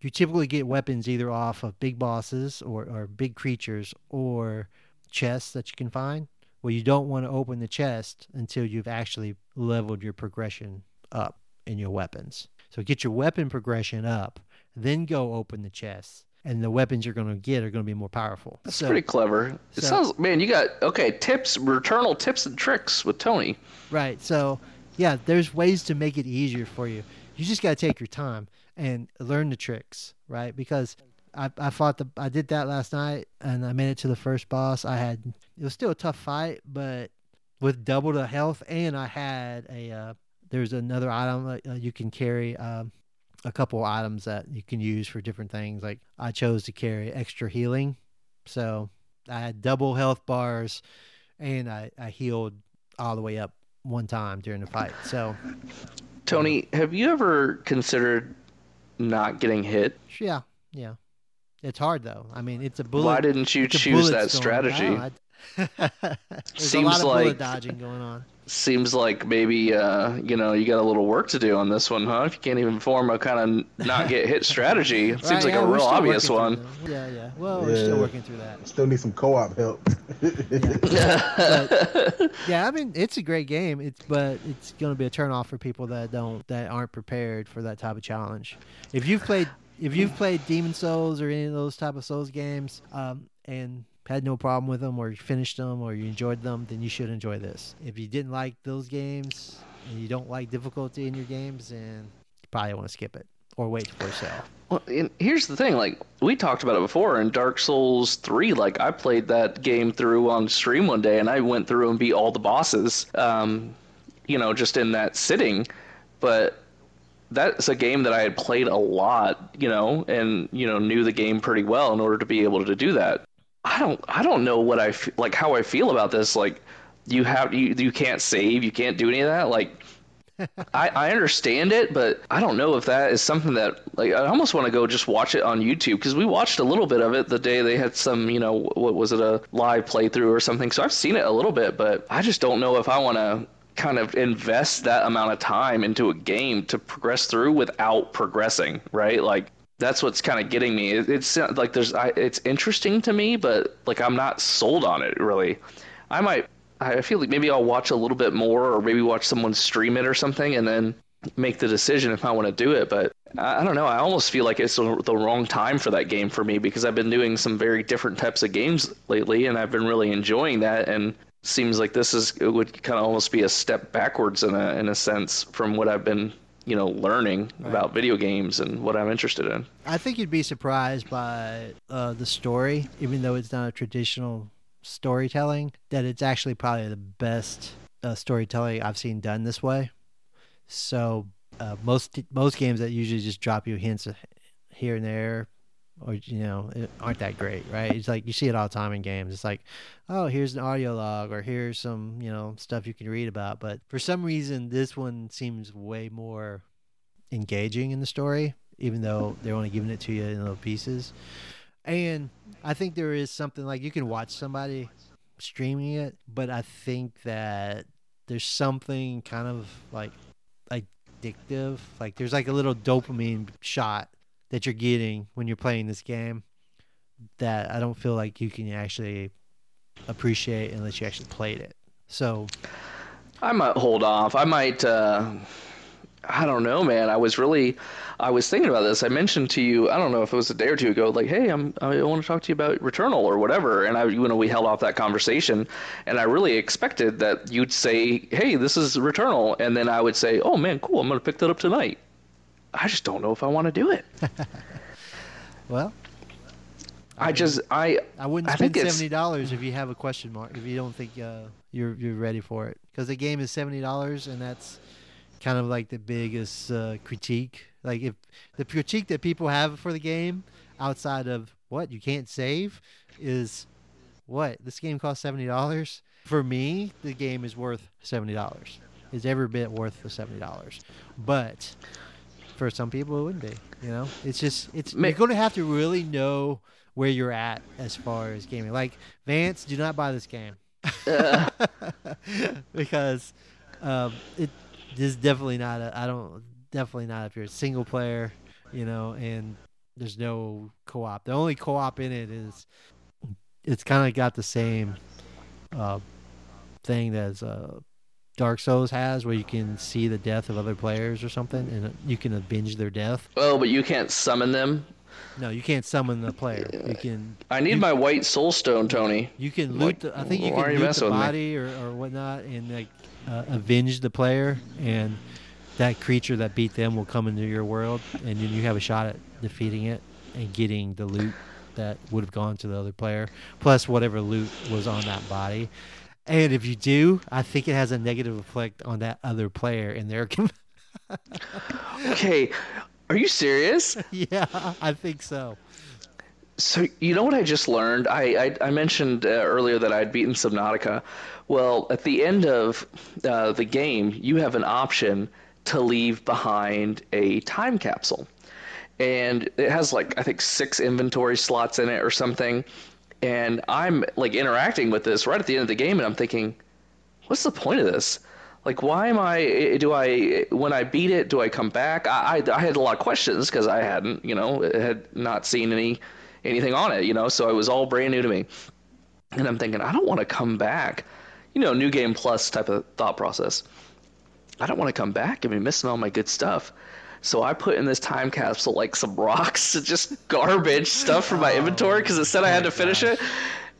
you typically get weapons either off of big bosses or, or big creatures or chests that you can find. Well, you don't want to open the chest until you've actually leveled your progression up in your weapons. So get your weapon progression up, then go open the chest, and the weapons you're going to get are going to be more powerful. That's So- pretty clever. It so- sounds man, you got okay tips, returnal tips and tricks with Tony. Right. So, yeah, there's ways to make it easier for you. You just got to take your time and learn the tricks, right? Because I, I fought the I did that last night and I made it to the first boss. I had it was still a tough fight, but with double the health and I had a uh, there's another item uh, you can carry um, a couple items that you can use for different things. Like I chose to carry extra healing, so I had double health bars, and I I healed all the way up one time during the fight. So Tony, have you ever considered not getting hit? yeah, yeah, it's hard though. I mean, it's a bullet. Why didn't you choose that strategy? Don't <laughs> I- There's Seems a lot of bullet dodging going on. Seems like maybe uh, you know you got a little work to do on this one, huh? If you can't even form a kind of not get hit strategy, it <laughs> seems Right, like yeah, a real obvious one. through. Yeah, yeah. Well, we're still working through that. Still need some co-op help. <laughs> Yeah, I mean, it's a great game. It's but it's going to be a turnoff for people that don't that aren't prepared for that type of challenge. If you've played if you've played Demon Souls or any of those type of Souls games, um, and had no problem with them, or you finished them, or you enjoyed them, then you should enjoy this. If you didn't like those games and you don't like difficulty in your games, then you probably want to skip it. or wait for a sale. Well, and here's the thing, like we talked about it before in Dark Souls 3, like I played that game through on stream one day and I went through and beat all the bosses um, you know, just in that sitting, but that's a game that I had played a lot, you know, and you know, knew the game pretty well in order to be able to do that. I don't I don't know what I f- like how I feel about this like you have you you can't save, you can't do any of that like <laughs> I, I understand it, but I don't know if that is something that like I almost want to go just watch it on YouTube because we watched a little bit of it the day they had some you know what was it a live playthrough or something. So I've seen it a little bit, but I just don't know if I want to kind of invest that amount of time into a game to progress through without progressing, right? Like that's what's kind of getting me. It, it's uh, like there's I, it's interesting to me, but like I'm not sold on it really. I might I feel like maybe I'll watch a little bit more, or maybe watch someone stream it or something, and then make the decision if I want to do it. But I, I don't know. I almost feel like it's the wrong time for that game for me because I've been doing some very different types of games lately, and I've been really enjoying that. And seems like this is it would kind of almost be a step backwards in a in a sense from what I've been you know learning right. about video games and what I'm interested in. I think you'd be surprised by uh, the story, even though it's not a traditional storytelling that it's actually probably the best uh, storytelling I've seen done this way. So uh, most most games that usually just drop you hints here and there, or you know, aren't that great, right? It's like you see it all the time in games. It's like, oh, here's an audio log, or here's some you know stuff you can read about. But for some reason, this one seems way more engaging in the story, even though they're only giving it to you in little pieces. And I think there is something like you can watch somebody streaming it, but I think that there's something kind of like addictive. Like there's like a little dopamine shot that you're getting when you're playing this game that I don't feel like you can actually appreciate unless you actually played it. So I might hold off. I might uh I don't know, man. I was really, I was thinking about this. I mentioned to you, I don't know if it was a day or two ago, like, hey, I'm, I want to talk to you about Returnal or whatever. And I, you know, we held off that conversation, and I really expected that you'd say, hey, this is Returnal, and then I would say, oh man, cool, I'm gonna pick that up tonight. I just don't know if I want to do it. <laughs> well, I, I just I I wouldn't spend seventy dollars if you have a question mark if you don't think uh, you're you're ready for it because the game is seventy dollars and that's kind of like the biggest uh, critique. Like if the critique that people have for the game outside of what you can't save is what this game costs seventy dollars. For me, the game is worth seventy dollars. Is every bit worth the seventy dollars. But for some people, it wouldn't be. You know, it's just it's you're going to have to really know where you're at as far as gaming. Like Vance, do not buy this game uh. <laughs> because um, it is definitely not a. I don't definitely not if you're a single player, you know, and there's no co-op. The only co-op in it is it's kind of got the same uh, thing as uh, Dark Souls has, where you can see the death of other players or something, and you can avenge their death. Oh, but you can't summon them. No, you can't summon the player. You can. I need you, my white soul stone, Tony. You can loot. Like, the, I think you can loot the body or, or whatnot, and like uh, avenge the player, and that creature that beat them will come into your world, and then you have a shot at defeating it and getting the loot that would have gone to the other player, plus whatever loot was on that body. And if you do, I think it has a negative effect on that other player in their. <laughs> okay, are you serious? <laughs> yeah, I think so. So you know what I just learned? I I, I mentioned uh, earlier that I'd beaten Subnautica. Well, at the end of uh, the game, you have an option to leave behind a time capsule, and it has like I think six inventory slots in it or something. And I'm like interacting with this right at the end of the game, and I'm thinking, what's the point of this? Like, why am I? Do I when I beat it? Do I come back? I I, I had a lot of questions because I hadn't, you know, had not seen any anything on it, you know, so it was all brand new to me. And I'm thinking, I don't want to come back. You know, new game plus type of thought process. I don't want to come back and be missing all my good stuff. So I put in this time capsule like some rocks, <laughs> just garbage stuff from my inventory because it said I had to finish it.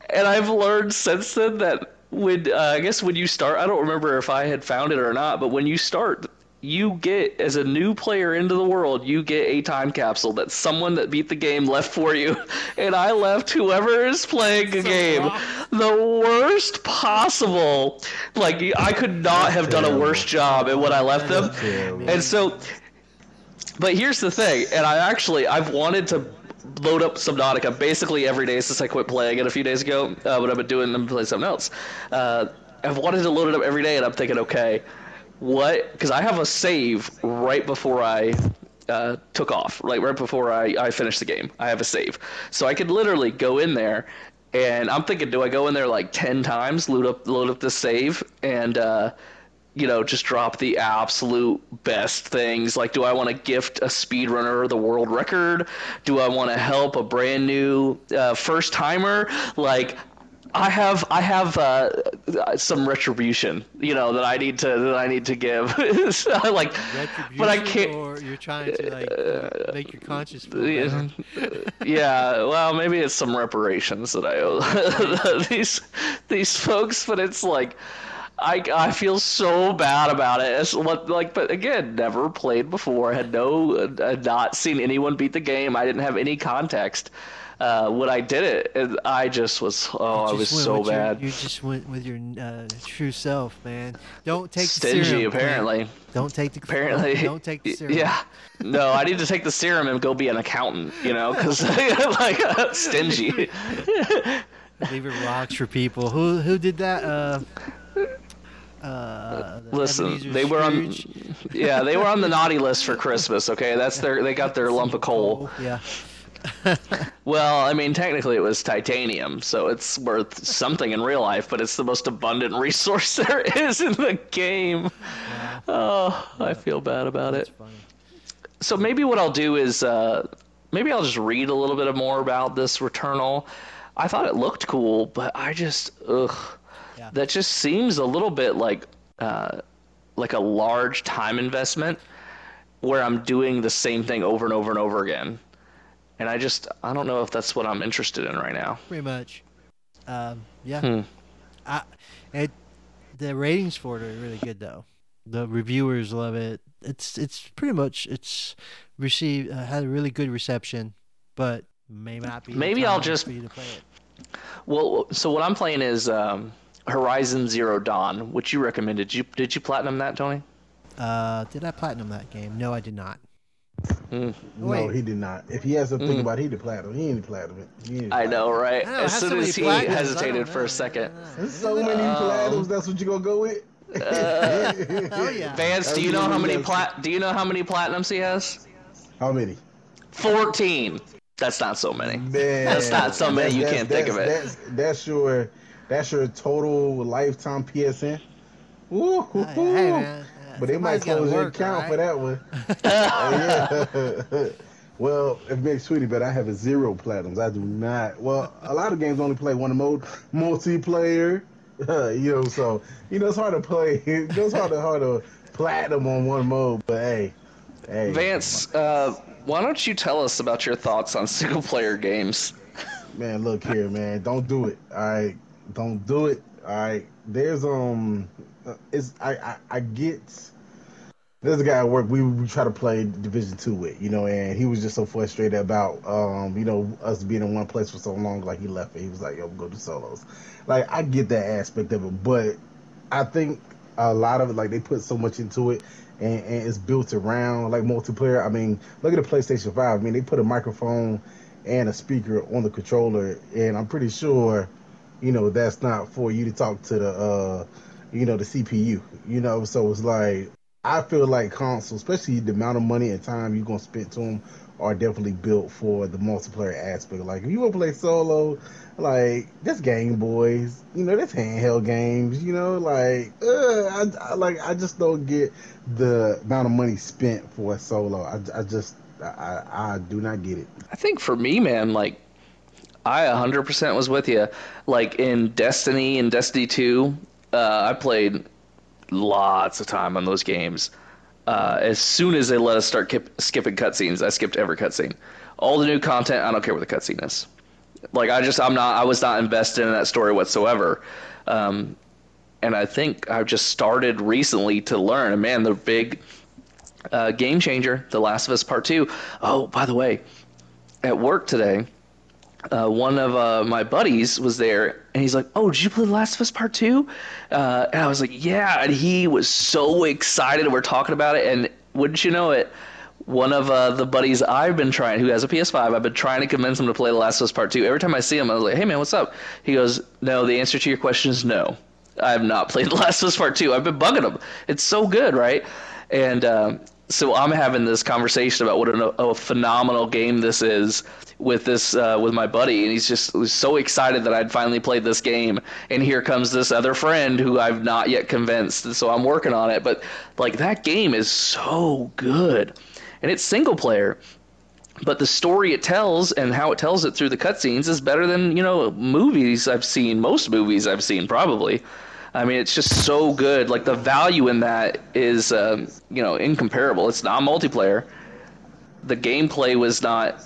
And I've learned since then that when uh, I guess when you start, I don't remember if I had found it or not, but when you start you get as a new player into the world, you get a time capsule that someone that beat the game left for you, <laughs> and I left whoever is playing a game the worst possible. Like I could not have done a worse job at what I left them, and so. But here's the thing, and I actually I've wanted to load up Subnautica basically every day since I quit playing it a few days ago. Uh, but I've been doing them play something else. Uh, I've wanted to load it up every day, and I'm thinking, okay, what? Because I have a save right before I uh, took off, like right before I, I finished the game. I have a save, so I could literally go in there, and I'm thinking, do I go in there like ten times, load up load up the save, and uh, you know, just drop the absolute best things. Like, do I want to gift a speedrunner the world record? Do I want to help a brand new uh, first timer? Like, I have I have uh, some retribution, you know, that I need to that I need to give. <laughs> so, like, but I can't. Or you're trying to like make your conscience feel yeah, <laughs> well, maybe it's some reparations that I owe <laughs> these these folks, but it's like. I, I feel so bad about it. It's like, but again, never played before. Had no, uh, not seen anyone beat the game. I didn't have any context. Uh, when I did it, and I just was, oh, I was so bad. Your, you just went with your uh, true self, man. Don't take stingy. the serum, apparently, man. don't take the apparently don't, don't take the <laughs> serum. Yeah, no, I need to take the serum and go be an accountant. You know, because <laughs> like stingy. Leave it rocks for people. Who who did that? Uh, uh, Listen, they were on, <laughs> yeah, they were on the naughty list for Christmas. Okay, that's their, they got their lump of coal. Yeah. <laughs> Well, I mean, technically it was titanium, so it's worth something in real life, but it's the most abundant resource <laughs> there is in the game. Oh, I feel bad about That's it. funny. So maybe what I'll do is, uh, maybe I'll just read a little bit more about this Returnal. I thought it looked cool, but I just, ugh, Yeah. that just seems a little bit like, uh, like a large time investment where I'm doing the same thing over and over and over again. And I just, I don't know if that's what I'm interested in right now. Pretty much. Um, yeah. Hmm. I, it, the ratings for it are really good though. The reviewers love it. It's it's pretty much it's received uh, had a really good reception, but may not be. Maybe I'll just- for you to play it. Well, so what I'm playing is um, Horizon Zero Dawn, which you recommended. Did you did you platinum that, Tony? Uh, did I platinum that game? No, I did not. Mm. No, Wait. he did not. If he has to think about it, he did platinum. He ain't platinum it. He ain't I know, right? I know, as soon so as he platinums, hesitated for a second. There's so many Um, platinums. That's what you gonna go with. <laughs> Oh yeah. Vance, do you know how many plat? Do you know how many platinums he has? How many? Fourteen. That's not so many. Man, That's not so many, you that's- can't think of it. That's, that's your that's your total lifetime PSN. Ooh, Hey, hey, man. But they might close your work, account all for that one. Oh, <laughs> yeah. <laughs> well, if makes Sweetie, but I have a zero platinums. I do not. Well, a lot of games only play one mode, multiplayer. <laughs> you know, so you know it's hard to play. It's hard to hard to platinum on one mode. But hey, hey, Vance, uh, why don't you tell us about your thoughts on single player games? man, look here, man. Don't do it. All right, don't do it. All right. There's um, it's I I, I get. There's a guy at work we, we try to play Division Two with, you know, and he was just so frustrated about um, you know, us being in one place for so long. Like he left it. He was like, "Yo, go to solos." Like I get that aspect of it, but I think a lot of it, like they put so much into it, and, and it's built around like multiplayer. I mean, look at the PlayStation Five. I mean, they put a microphone and a speaker on the controller, and I'm pretty sure, you know, that's not for you to talk to the, uh, you know, the CPU. You know, so it's like I feel like consoles, especially the amount of money and time you're gonna spend to them, are definitely built for the multiplayer aspect. Like if you want to play solo, like that's Game Boys, you know, that's handheld games. You know, like uh, I, I like I just don't get the amount of money spent for a solo. I, I just I, I do not get it. I think for me, man, like I 100% was with you. Like in Destiny and Destiny 2, uh, I played lots of time on those games. Uh, as soon as they let us start kip- skipping cutscenes, I skipped every cutscene. All the new content, I don't care what the cutscene is. Like I just, I'm not, I was not invested in that story whatsoever. Um, and I think I've just started recently to learn. And man, the big, uh, Game Changer, The Last of Us Part Two. Oh, by the way, at work today, uh, one of uh, my buddies was there, and he's like, "Oh, did you play The Last of Us Part 2? Uh, and I was like, "Yeah," and he was so excited. We're talking about it, and wouldn't you know it? One of uh, the buddies I've been trying, who has a PS5, I've been trying to convince him to play The Last of Us Part 2. Every time I see him, I was like, "Hey man, what's up?" He goes, "No, the answer to your question is no. I have not played <laughs> The Last of Us Part 2. I've been bugging him. It's so good, right?" And um, so I'm having this conversation about what a, a phenomenal game this is with this uh, with my buddy, and he's just so excited that I'd finally played this game. And here comes this other friend who I've not yet convinced, and so I'm working on it. But like that game is so good, and it's single player. But the story it tells and how it tells it through the cutscenes is better than you know movies I've seen. Most movies I've seen probably. I mean, it's just so good. Like the value in that is, um, you know, incomparable. It's not multiplayer. The gameplay was not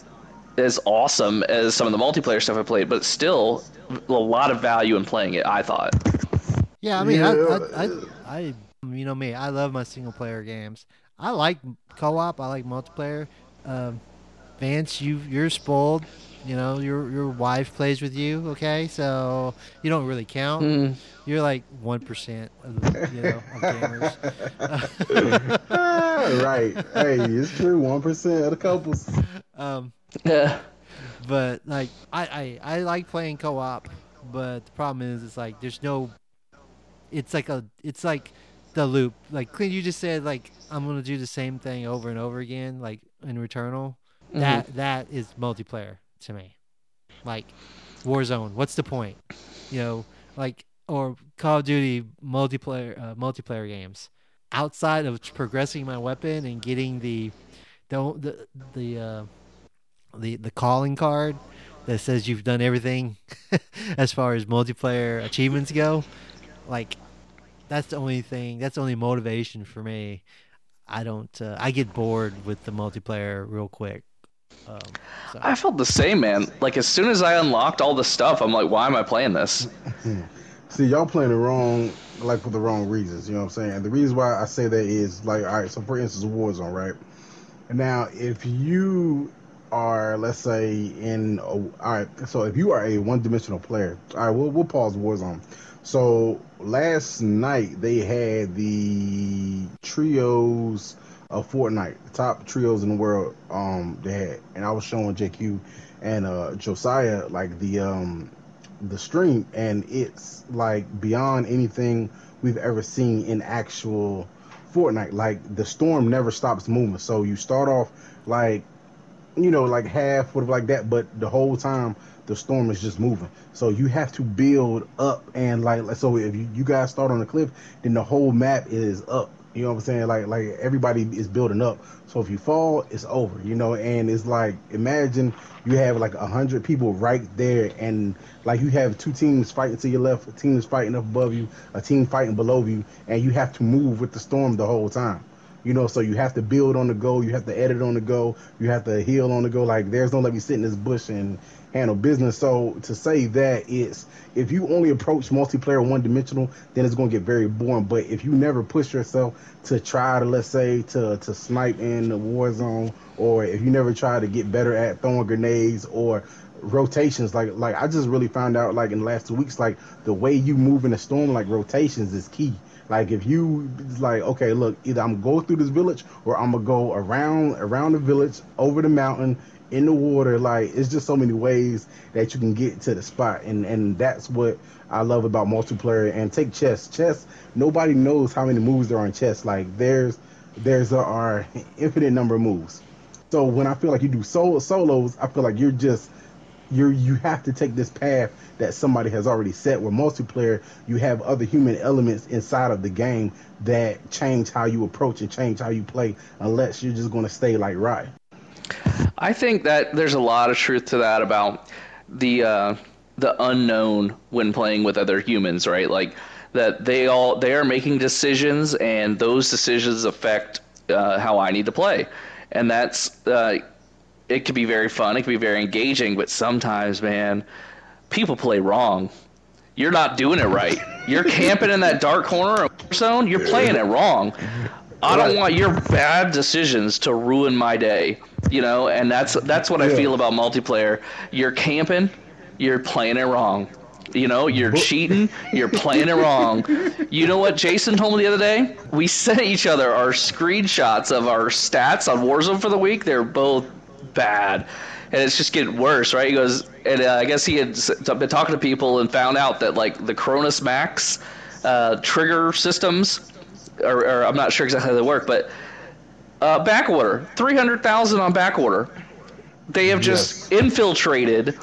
as awesome as some of the multiplayer stuff I played, but still a lot of value in playing it. I thought. Yeah, I mean, yeah. I, I, I, I, you know me, I love my single player games. I like co-op. I like multiplayer. Um, Vance, you you're spoiled. You know, your your wife plays with you, okay? So you don't really count. Mm. You're like one percent of the you know of gamers. <laughs> right. Hey, it's true. One percent of the couples. Um. Yeah. But like, I, I I like playing co-op, but the problem is, it's like there's no. It's like a. It's like the loop. Like Clint, you just said like I'm gonna do the same thing over and over again, like in Returnal. Mm-hmm. That that is multiplayer to me. Like Warzone, what's the point? You know, like or Call of Duty multiplayer uh, multiplayer games. Outside of progressing my weapon and getting the the the the uh, the, the calling card that says you've done everything <laughs> as far as multiplayer achievements go, like that's the only thing. That's the only motivation for me. I don't. Uh, I get bored with the multiplayer real quick. Um, so. I felt the same, man. Like as soon as I unlocked all the stuff, I'm like, why am I playing this? <laughs> See, y'all playing it wrong, like for the wrong reasons. You know what I'm saying? And the reason why I say that is like, all right. So for instance, Warzone, right? And now, if you are, let's say, in a, all right. So if you are a one-dimensional player, all right, we'll we'll pause Warzone. So last night they had the trios of Fortnite, the top trios in the world. Um, they had, and I was showing JQ and uh, Josiah like the um the stream, and it's like beyond anything we've ever seen in actual Fortnite. Like the storm never stops moving. So you start off like you know like half of like that, but the whole time the storm is just moving. So you have to build up and like so if you, you guys start on the cliff, then the whole map is up you know what I'm saying? Like like everybody is building up. So if you fall, it's over. You know, and it's like imagine you have like a hundred people right there, and like you have two teams fighting to your left, a team is fighting up above you, a team fighting below you, and you have to move with the storm the whole time. You know, so you have to build on the go, you have to edit on the go, you have to heal on the go. Like there's no let me sit in this bush and handle business. So to say that it's if you only approach multiplayer one dimensional, then it's to get very boring. But if you never push yourself to try to let's say to to snipe in the war zone, or if you never try to get better at throwing grenades or rotations like like I just really found out like in the last two weeks like the way you move in a storm like rotations is key. Like if you like, okay, look, either I'm gonna go through this village or I'm gonna go around around the village, over the mountain, in the water. Like it's just so many ways that you can get to the spot, and and that's what I love about multiplayer. And take chess. Chess. Nobody knows how many moves there are in chess. Like there's there's are <laughs> infinite number of moves. So when I feel like you do solo solos, I feel like you're just you're you have to take this path that somebody has already set. Where multiplayer, you have other human elements inside of the game that change how you approach and change how you play, unless you're just going to stay like right. I think that there's a lot of truth to that about the uh, the unknown when playing with other humans, right? Like that they all they are making decisions, and those decisions affect uh, how I need to play, and that's uh, it can be very fun, it can be very engaging, but sometimes, man, people play wrong. You're not doing it right. You're camping in that dark corner of zone. You're playing it wrong I don't want your bad decisions to ruin my day. You know, and that's that's what I feel about multiplayer. You're camping, you're playing it wrong. You know, you're cheating, you're playing it wrong. You know what Jason told me the other day? We sent each other our screenshots of our stats on Warzone for the week. They're both bad. And it's just getting worse, right? He goes, and uh, I guess he had been talking to people and found out that, like, the Cronus Max uh, trigger systems, or, or I'm not sure exactly how they work, but uh, back 300,000 on back order. They have just infiltrated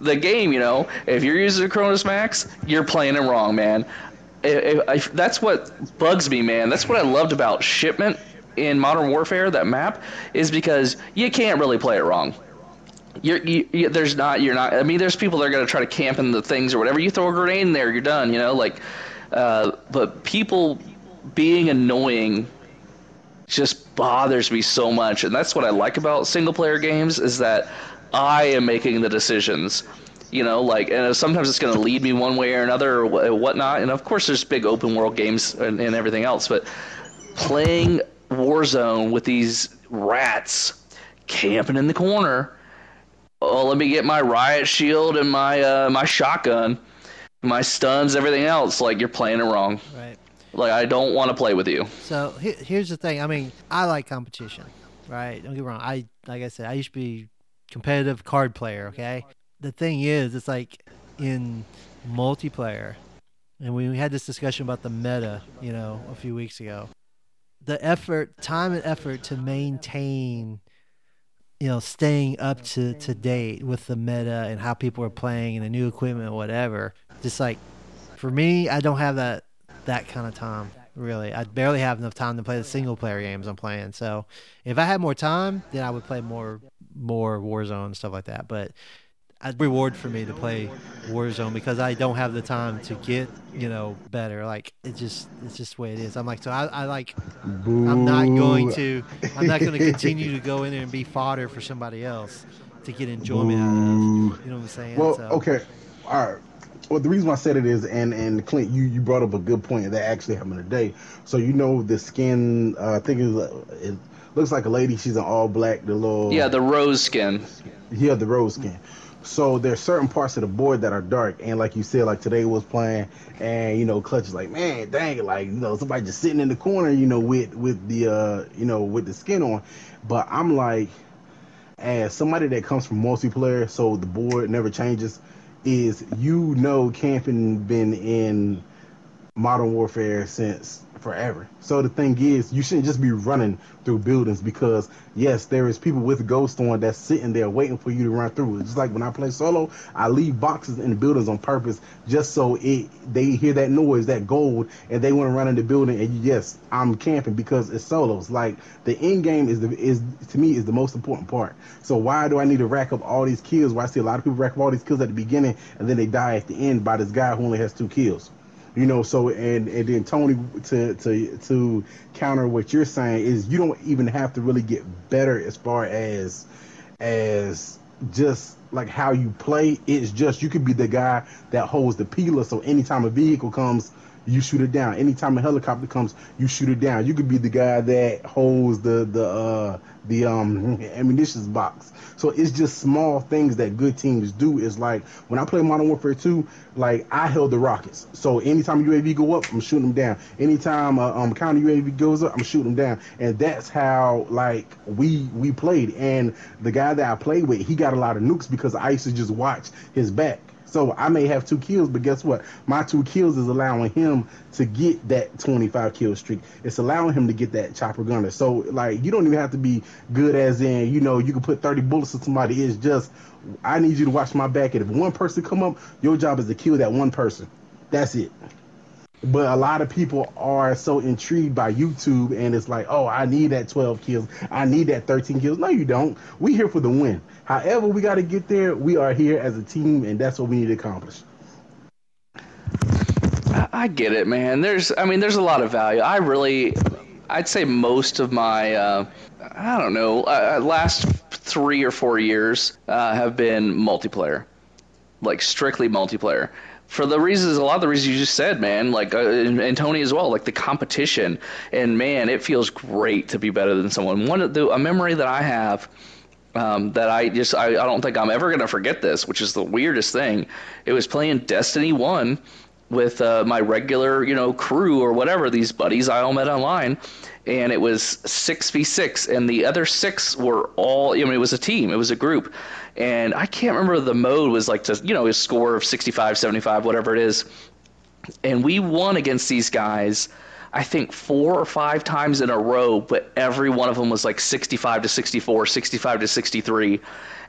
the game, you know. If you're using a Cronus Max, you're playing it wrong, man. I- I- I- that's what bugs me, man. That's what I loved about Shipment in Modern Warfare, that map, is because you can't really play it wrong. You're, you, you, there's not, you're not, I mean, there's people that are going to try to camp in the things or whatever. You throw a grenade in there, you're done, you know? Like, uh, but people being annoying just bothers me so much. And that's what i like about single player games is that i am making the decisions you know like and sometimes it's going to lead me one way or another or whatnot. And of course there's big open world games and, and everything else but playing warzone with these rats camping in the corner oh let me get my riot shield and my uh, my shotgun my stuns everything else like you're playing it wrong. Right. Like i don't want to play with you So he- here's the thing. I mean, I like competition, right? Don't get me wrong. I like I said, I used to be competitive card player. Okay. The thing is, it's like in multiplayer, and we had this discussion about the meta, you know, a few weeks ago. The effort, time and effort to maintain, you know, staying up to to date with the meta and how people are playing and the new equipment, whatever. Just like for me, I don't have that that kind of time really. I barely have enough time to play the single player games i'm playing. So if i had more time then i would play more more warzone and stuff like that. But a reward for me to play warzone because i don't have the time to get you know better. Like it just it's just the way it is. I'm like so i, I like i'm not going to i'm not going to continue to go in there and be fodder for somebody else to get enjoyment out of you know what i'm saying? Well, so, okay, all right. Well, the reason why I said it is, and and Clint, you you brought up a good point that actually happened today. So you know the skin. Uh, I think it, was, uh, it looks like a lady. She's an all black. The little yeah the rose skin yeah, the rose skin. So there's certain parts of the board that are dark, and like you said, like today was playing, and you know, Clutch is like, man, dang it, like you know, somebody just sitting in the corner, you know, with with the uh, you know, with the skin on. But I'm like, as somebody that comes from multiplayer, so the board never changes, is you know, camping been in Modern Warfare since forever. So the thing is, you shouldn't just be running through buildings because yes, there is people with Ghost on that's sitting there waiting for you to run through. It's just like when I play solo, I leave boxes in the buildings on purpose just so it they hear that noise, that gold, and they want to run in the building. And yes, I'm camping because it's solos. Like the end game is the is to me is the most important part. So why do I need to rack up all these kills? Why I see a lot of people rack up all these kills at the beginning and then they die at the end by this guy who only has two kills you know so and and then tony to to to counter what you're saying is you don't even have to really get better as far as as just like how you play. It's just you could be the guy that holds the peeler so anytime a vehicle comes you shoot it down. Anytime a helicopter comes you shoot it down. You could be the guy that holds the the uh the um <laughs> ammunition box. So it's just small things that good teams do. Is like when i play modern warfare 2 like i held the rockets. So anytime uav go up i'm shooting them down. Anytime uh, um counter uav goes up i'm shooting them down. And that's how like we we played. And the guy that i played with he got a lot of nukes because i used to just watch his back so I may have two kills, but guess what? My two kills is allowing him to get that 25 kill streak. It's allowing him to get that chopper gunner. So like you don't even have to be good as in, you know, you can put 30 bullets to somebody. It's just I need you to watch my back and if one person come up, your job is to kill that one person. That's it. But a lot of people are so intrigued by YouTube and it's like, oh, I need that 12 kills. I need that 13 kills. No, you don't. We here for the win. However, we got to get there. We are here as a team, and that's what we need to accomplish. I, get it, man. There's, I mean, there's a lot of value. I really, I'd say most of my, uh, I don't know, uh, last three or four years uh, have been multiplayer, like strictly multiplayer. For the reasons, a lot of the reasons you just said, man. Like uh, and, and, Tony as well. Like the competition, and man, it feels great to be better than someone. One of the a memory that I have. Um, that I just I, I don't think I'm ever gonna forget this, which is the weirdest thing. It was playing Destiny One with uh, my regular you know crew or whatever these buddies I all met online, and it was six v six, and the other six were all I mean it was a team, it was a group, and I can't remember the mode was like to you know his score of 65, 75, whatever it is, and we won against these guys. I think four or five times in a row, but every one of them was like 65 to 64, 65 to 63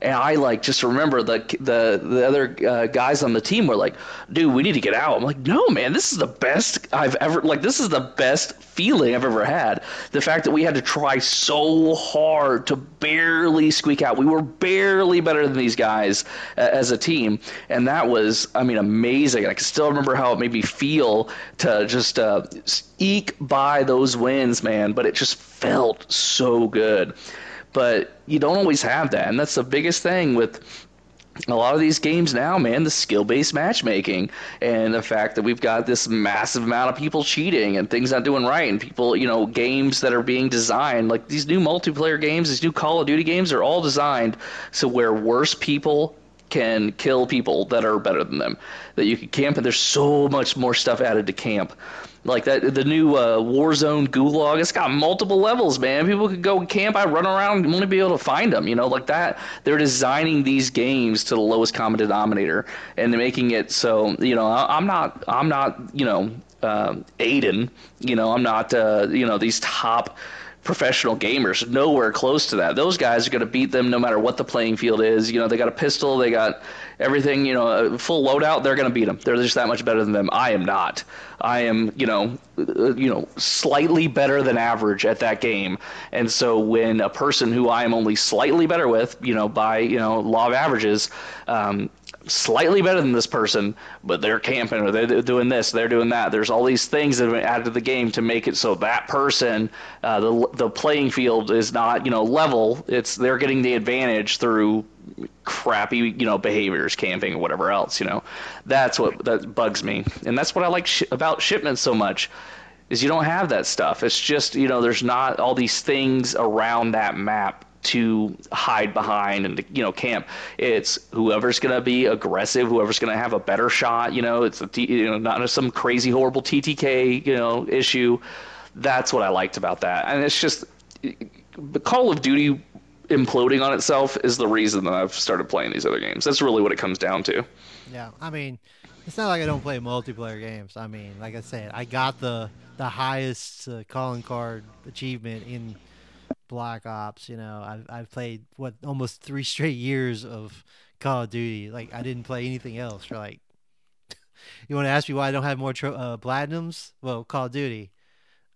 and I like just remember the the the other uh, guys on the team were like, "Dude, we need to get out." I'm like, "No, man, this is the best I've ever like. This is the best feeling I've ever had. The fact that we had to try so hard to barely squeak out. We were barely better than these guys uh, as a team, and that was, I mean, amazing. I can still remember how it made me feel to just uh, eke by those wins, man. But it just felt so good but you don't always have that, and that's the biggest thing with a lot of these games now, man, the skill based matchmaking and the fact that we've got this massive amount of people cheating and things not doing right, and people, you know, games that are being designed like these new multiplayer games, these new Call of Duty games are all designed so where worse people can kill people that are better than them. That you can camp, and there's so much more stuff added to camp. Like that, the new uh, Warzone Gulag, it's got multiple levels, man. People could go camp, I run around, and only be able to find them. You know, like that. They're designing these games to the lowest common denominator, and they're making it so. You know, I'm not, I'm not, you know, uh, Aydan. You know, I'm not, uh, you know, these top professional gamers. Nowhere close to that. Those guys are going to beat them no matter what the playing field is. You know, they got a pistol, they got everything, you know, full loadout. They're going to beat them. They're just that much better than them. I am not. I am, you know, uh, you know, slightly better than average at that game. And so when a person who I am only slightly better with, you know, by you know law of averages, um, slightly better than this person, but they're camping or they're doing this, they're doing that. There's all these things that have been added to the game to make it so that person, uh, the the playing field is not you know level. It's they're getting the advantage through crappy you know behaviors, camping or whatever else. You know, that's what that bugs me, and that's what I like sh- about shipments so much. Is you don't have that stuff. It's just you know there's not all these things around that map to hide behind and you know camp. It's whoever's going to be aggressive, whoever's going to have a better shot. You know, it's a t- you know not some crazy horrible TTK you know issue. That's what I liked about that, and it's just the Call of Duty imploding on itself is the reason that I've started playing these other games. That's really what it comes down to. Yeah, I mean, it's not like I don't play multiplayer games. I mean, like I said, I got the the highest uh, calling card achievement in Black Ops. You know, I've I've played what almost three straight years of Call of Duty. Like I didn't play anything else for like. <laughs> you want to ask me why I don't have more tro- uh, platinums? Well, Call of Duty.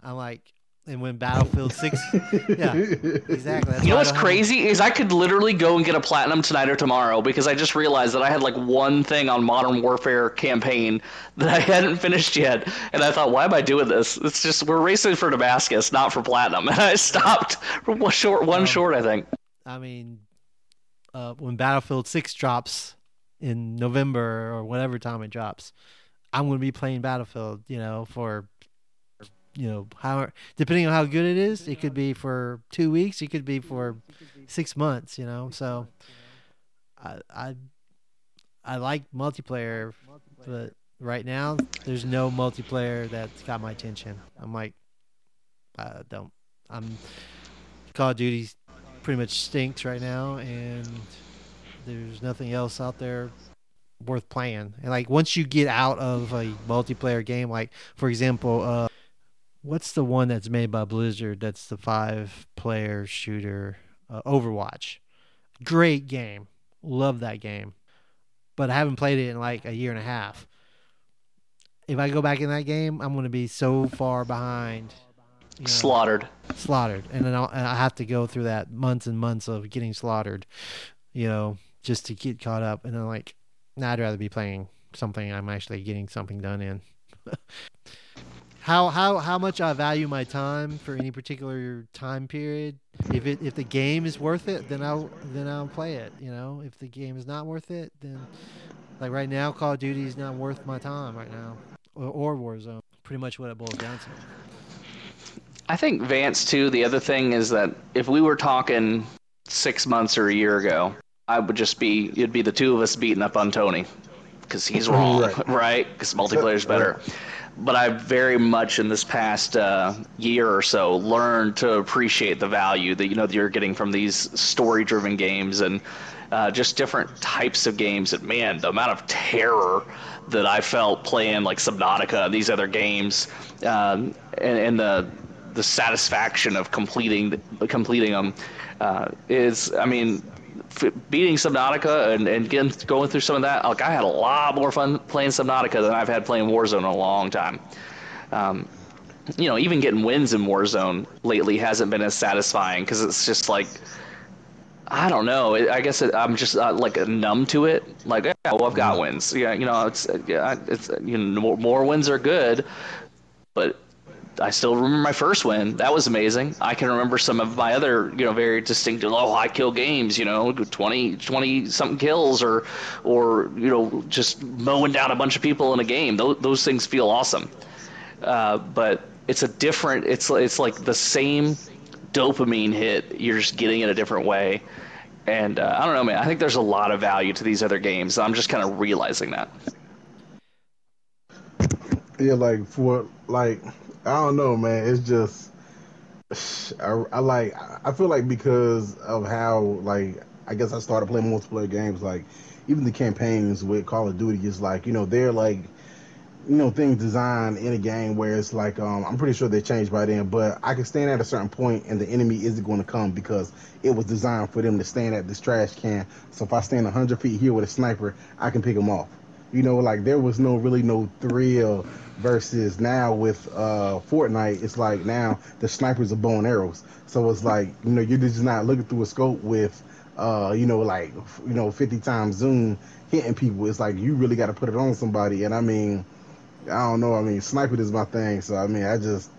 I'm like, and when Battlefield Six, <laughs> yeah, exactly. That's you know what's crazy is I could literally go and get a platinum tonight or tomorrow because I just realized that I had like one thing on Modern Warfare campaign that I hadn't finished yet, and I thought, why am I doing this? It's just we're racing for Damascus, not for platinum, <laughs> and I stopped one short, one um, short, I think. I mean, uh, when Battlefield Six drops in November or whatever time it drops, I'm going to be playing Battlefield, you know, for you know how depending on how good it is it could be for two weeks it could be for six months you know so i i i like multiplayer but right now there's no multiplayer that's got my attention. I'm like i don't i'm call of duty pretty much stinks right now and there's nothing else out there worth playing. And like once you get out of a multiplayer game like for example uh what's the one that's made by Blizzard? That's the five player shooter, uh, Overwatch. Great game, love that game, but I haven't played it in like a year and a half. If I go back in that game, I'm going to be so far behind. You know, slaughtered. Slaughtered, and then I'll, and I have to go through that months and months of getting slaughtered, you know, just to get caught up. And then like, nah, I'd rather be playing something I'm actually getting something done in. <laughs> how how how much I value my time for any particular time period. If it if the game is worth it, then I'll then I'll play it. You know, if the game is not worth it, then Like right now, Call of Duty is not worth my time right now, or, or Warzone. Pretty much what it boils down to. I think Vance too. The other thing is that if we were talking six months or a year ago, I would just be it'd be the two of us beating up on Tony because he's <laughs> wrong, Right. <laughs> right? Because multiplayer's <laughs> better. But I've very much in this past uh, year or so learned to appreciate the value that you know that you're getting from these story-driven games and uh, just different types of games. And man, the amount of terror that I felt playing like Subnautica and these other games, um, and, and the the satisfaction of completing completing them uh, is, I mean, f- beating Subnautica and, and getting going through some of that. Like I had a lot more fun playing Subnautica than I've had playing Warzone in a long time. Um, you know, even getting wins in Warzone lately hasn't been as satisfying because it's just like. I don't know. I guess it, I'm just uh, like numb to it. Like, yeah, well, I've got wins. Yeah, you know, it's yeah, it's you know, more, more wins are good, but I still remember my first win. That was amazing. I can remember some of my other, you know, very distinct oh, high kill games, you know, 20, 20 something kills or, or, you know, just mowing down a bunch of people in a game. Those, those things feel awesome. Uh, but it's a different, it's, it's like the same dopamine hit. You're just getting it a different way. And uh, I don't know, man. I think there's a lot of value to these other games. I'm just kind of realizing that. Yeah, like for like I don't know, man. It's just I, I like I feel like because of how like I guess I started playing multiplayer games. Like even the campaigns with Call of Duty is like you know they're like you know things designed in a game where it's like um I'm pretty sure they changed by then, but I can stand at a certain point and the enemy isn't going to come because it was designed for them to stand at this trash can. So if I stand 100 feet here with a sniper, I can pick them off. You know, like there was no really no thrill versus now with uh Fortnite, it's like now the snipers are bow and arrows. So it's like, you know, you're just not looking through a scope with uh, you know, like you know, 50 times zoom hitting people. It's like you really got to put it on somebody. And I mean, I don't know. I mean, sniping is my thing. So I mean, I just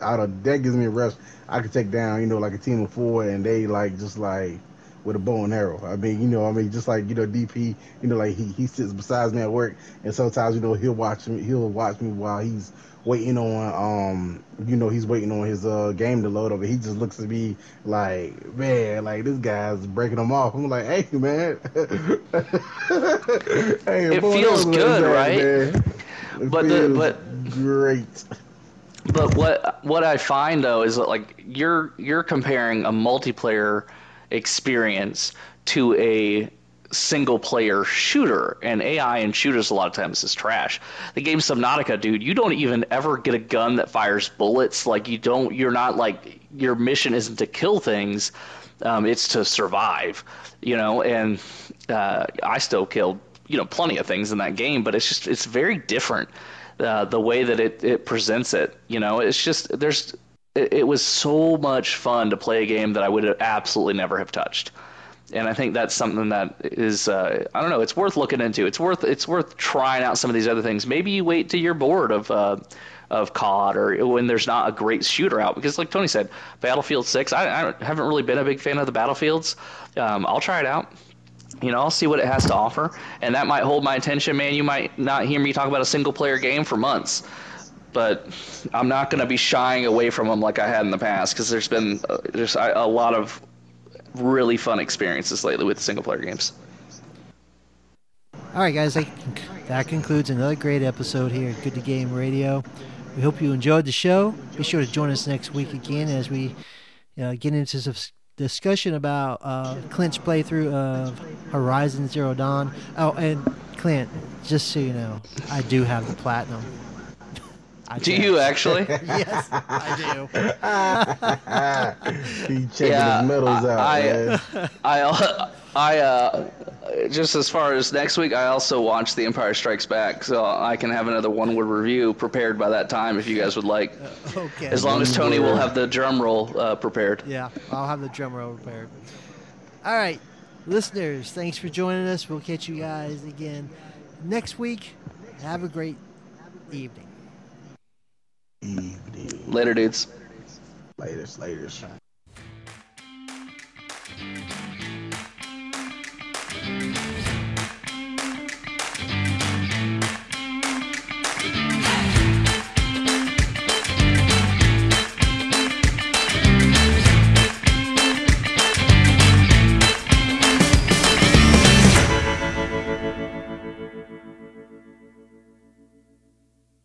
out of that gives me a rush. I could take down, you know, like a team of four, and they like just like with a bow and arrow. I mean, you know, I mean, just like you know, DP, you know, like he he sits beside me at work, and sometimes you know he'll watch me, he'll watch me while he's waiting on, um, you know, he's waiting on his uh game to load up, and he just looks at me like, man, like this guy's breaking him off. I'm like, hey, man, <laughs> hey, It feels good, man. right? It But the- but- great. But what what I find though is that like you're you're comparing a multiplayer experience to a single player shooter and AI in shooters a lot of times is trash. The game Subnautica, dude, you don't even ever get a gun that fires bullets. Like you don't you're not like your mission isn't to kill things. Um, it's to survive, you know, and uh, I still killed, you know, plenty of things in that game, but it's just it's very different uh, the way that it, it presents it. You know, it's just there's it, it was so much fun to play a game that I would absolutely never have touched. And I think that's something that is uh, I don't know. It's worth looking into. It's worth it's worth trying out some of these other things. Maybe you wait till you're bored of uh, of COD or when there's not a great shooter out. Because like Tony said, Battlefield Six. I, I haven't really been a big fan of the Battlefields. Um, I'll try it out. You know, I'll see what it has to offer, and that might hold my attention. Man, you might not hear me talk about a single player game for months, but I'm not going to be shying away from them like I had in the past because there's been uh, there's a, lot of really fun experiences lately with single player games. All right, guys, that, that concludes another great episode here at Good to Game Radio. We hope you enjoyed the show. Be sure to join us next week again as we uh, get into some discussion about uh, Clint's playthrough of Horizon Zero Dawn. Oh, and Clint, just so you know, I do have the platinum. I Do checked. you actually? <laughs> Yes, I do. he checking Yeah, his medals out, I- man. I I uh, just as far as next week, I also watched The Empire Strikes Back, so I can have another one word review prepared by that time if you guys would like. Okay. As long as Tony will have the drum roll uh, prepared. Yeah, I'll have the drum roll prepared. All right, listeners, thanks for joining us. We'll catch you guys again next week. Have a great evening. Evening. Later, dudes. Latest, latest.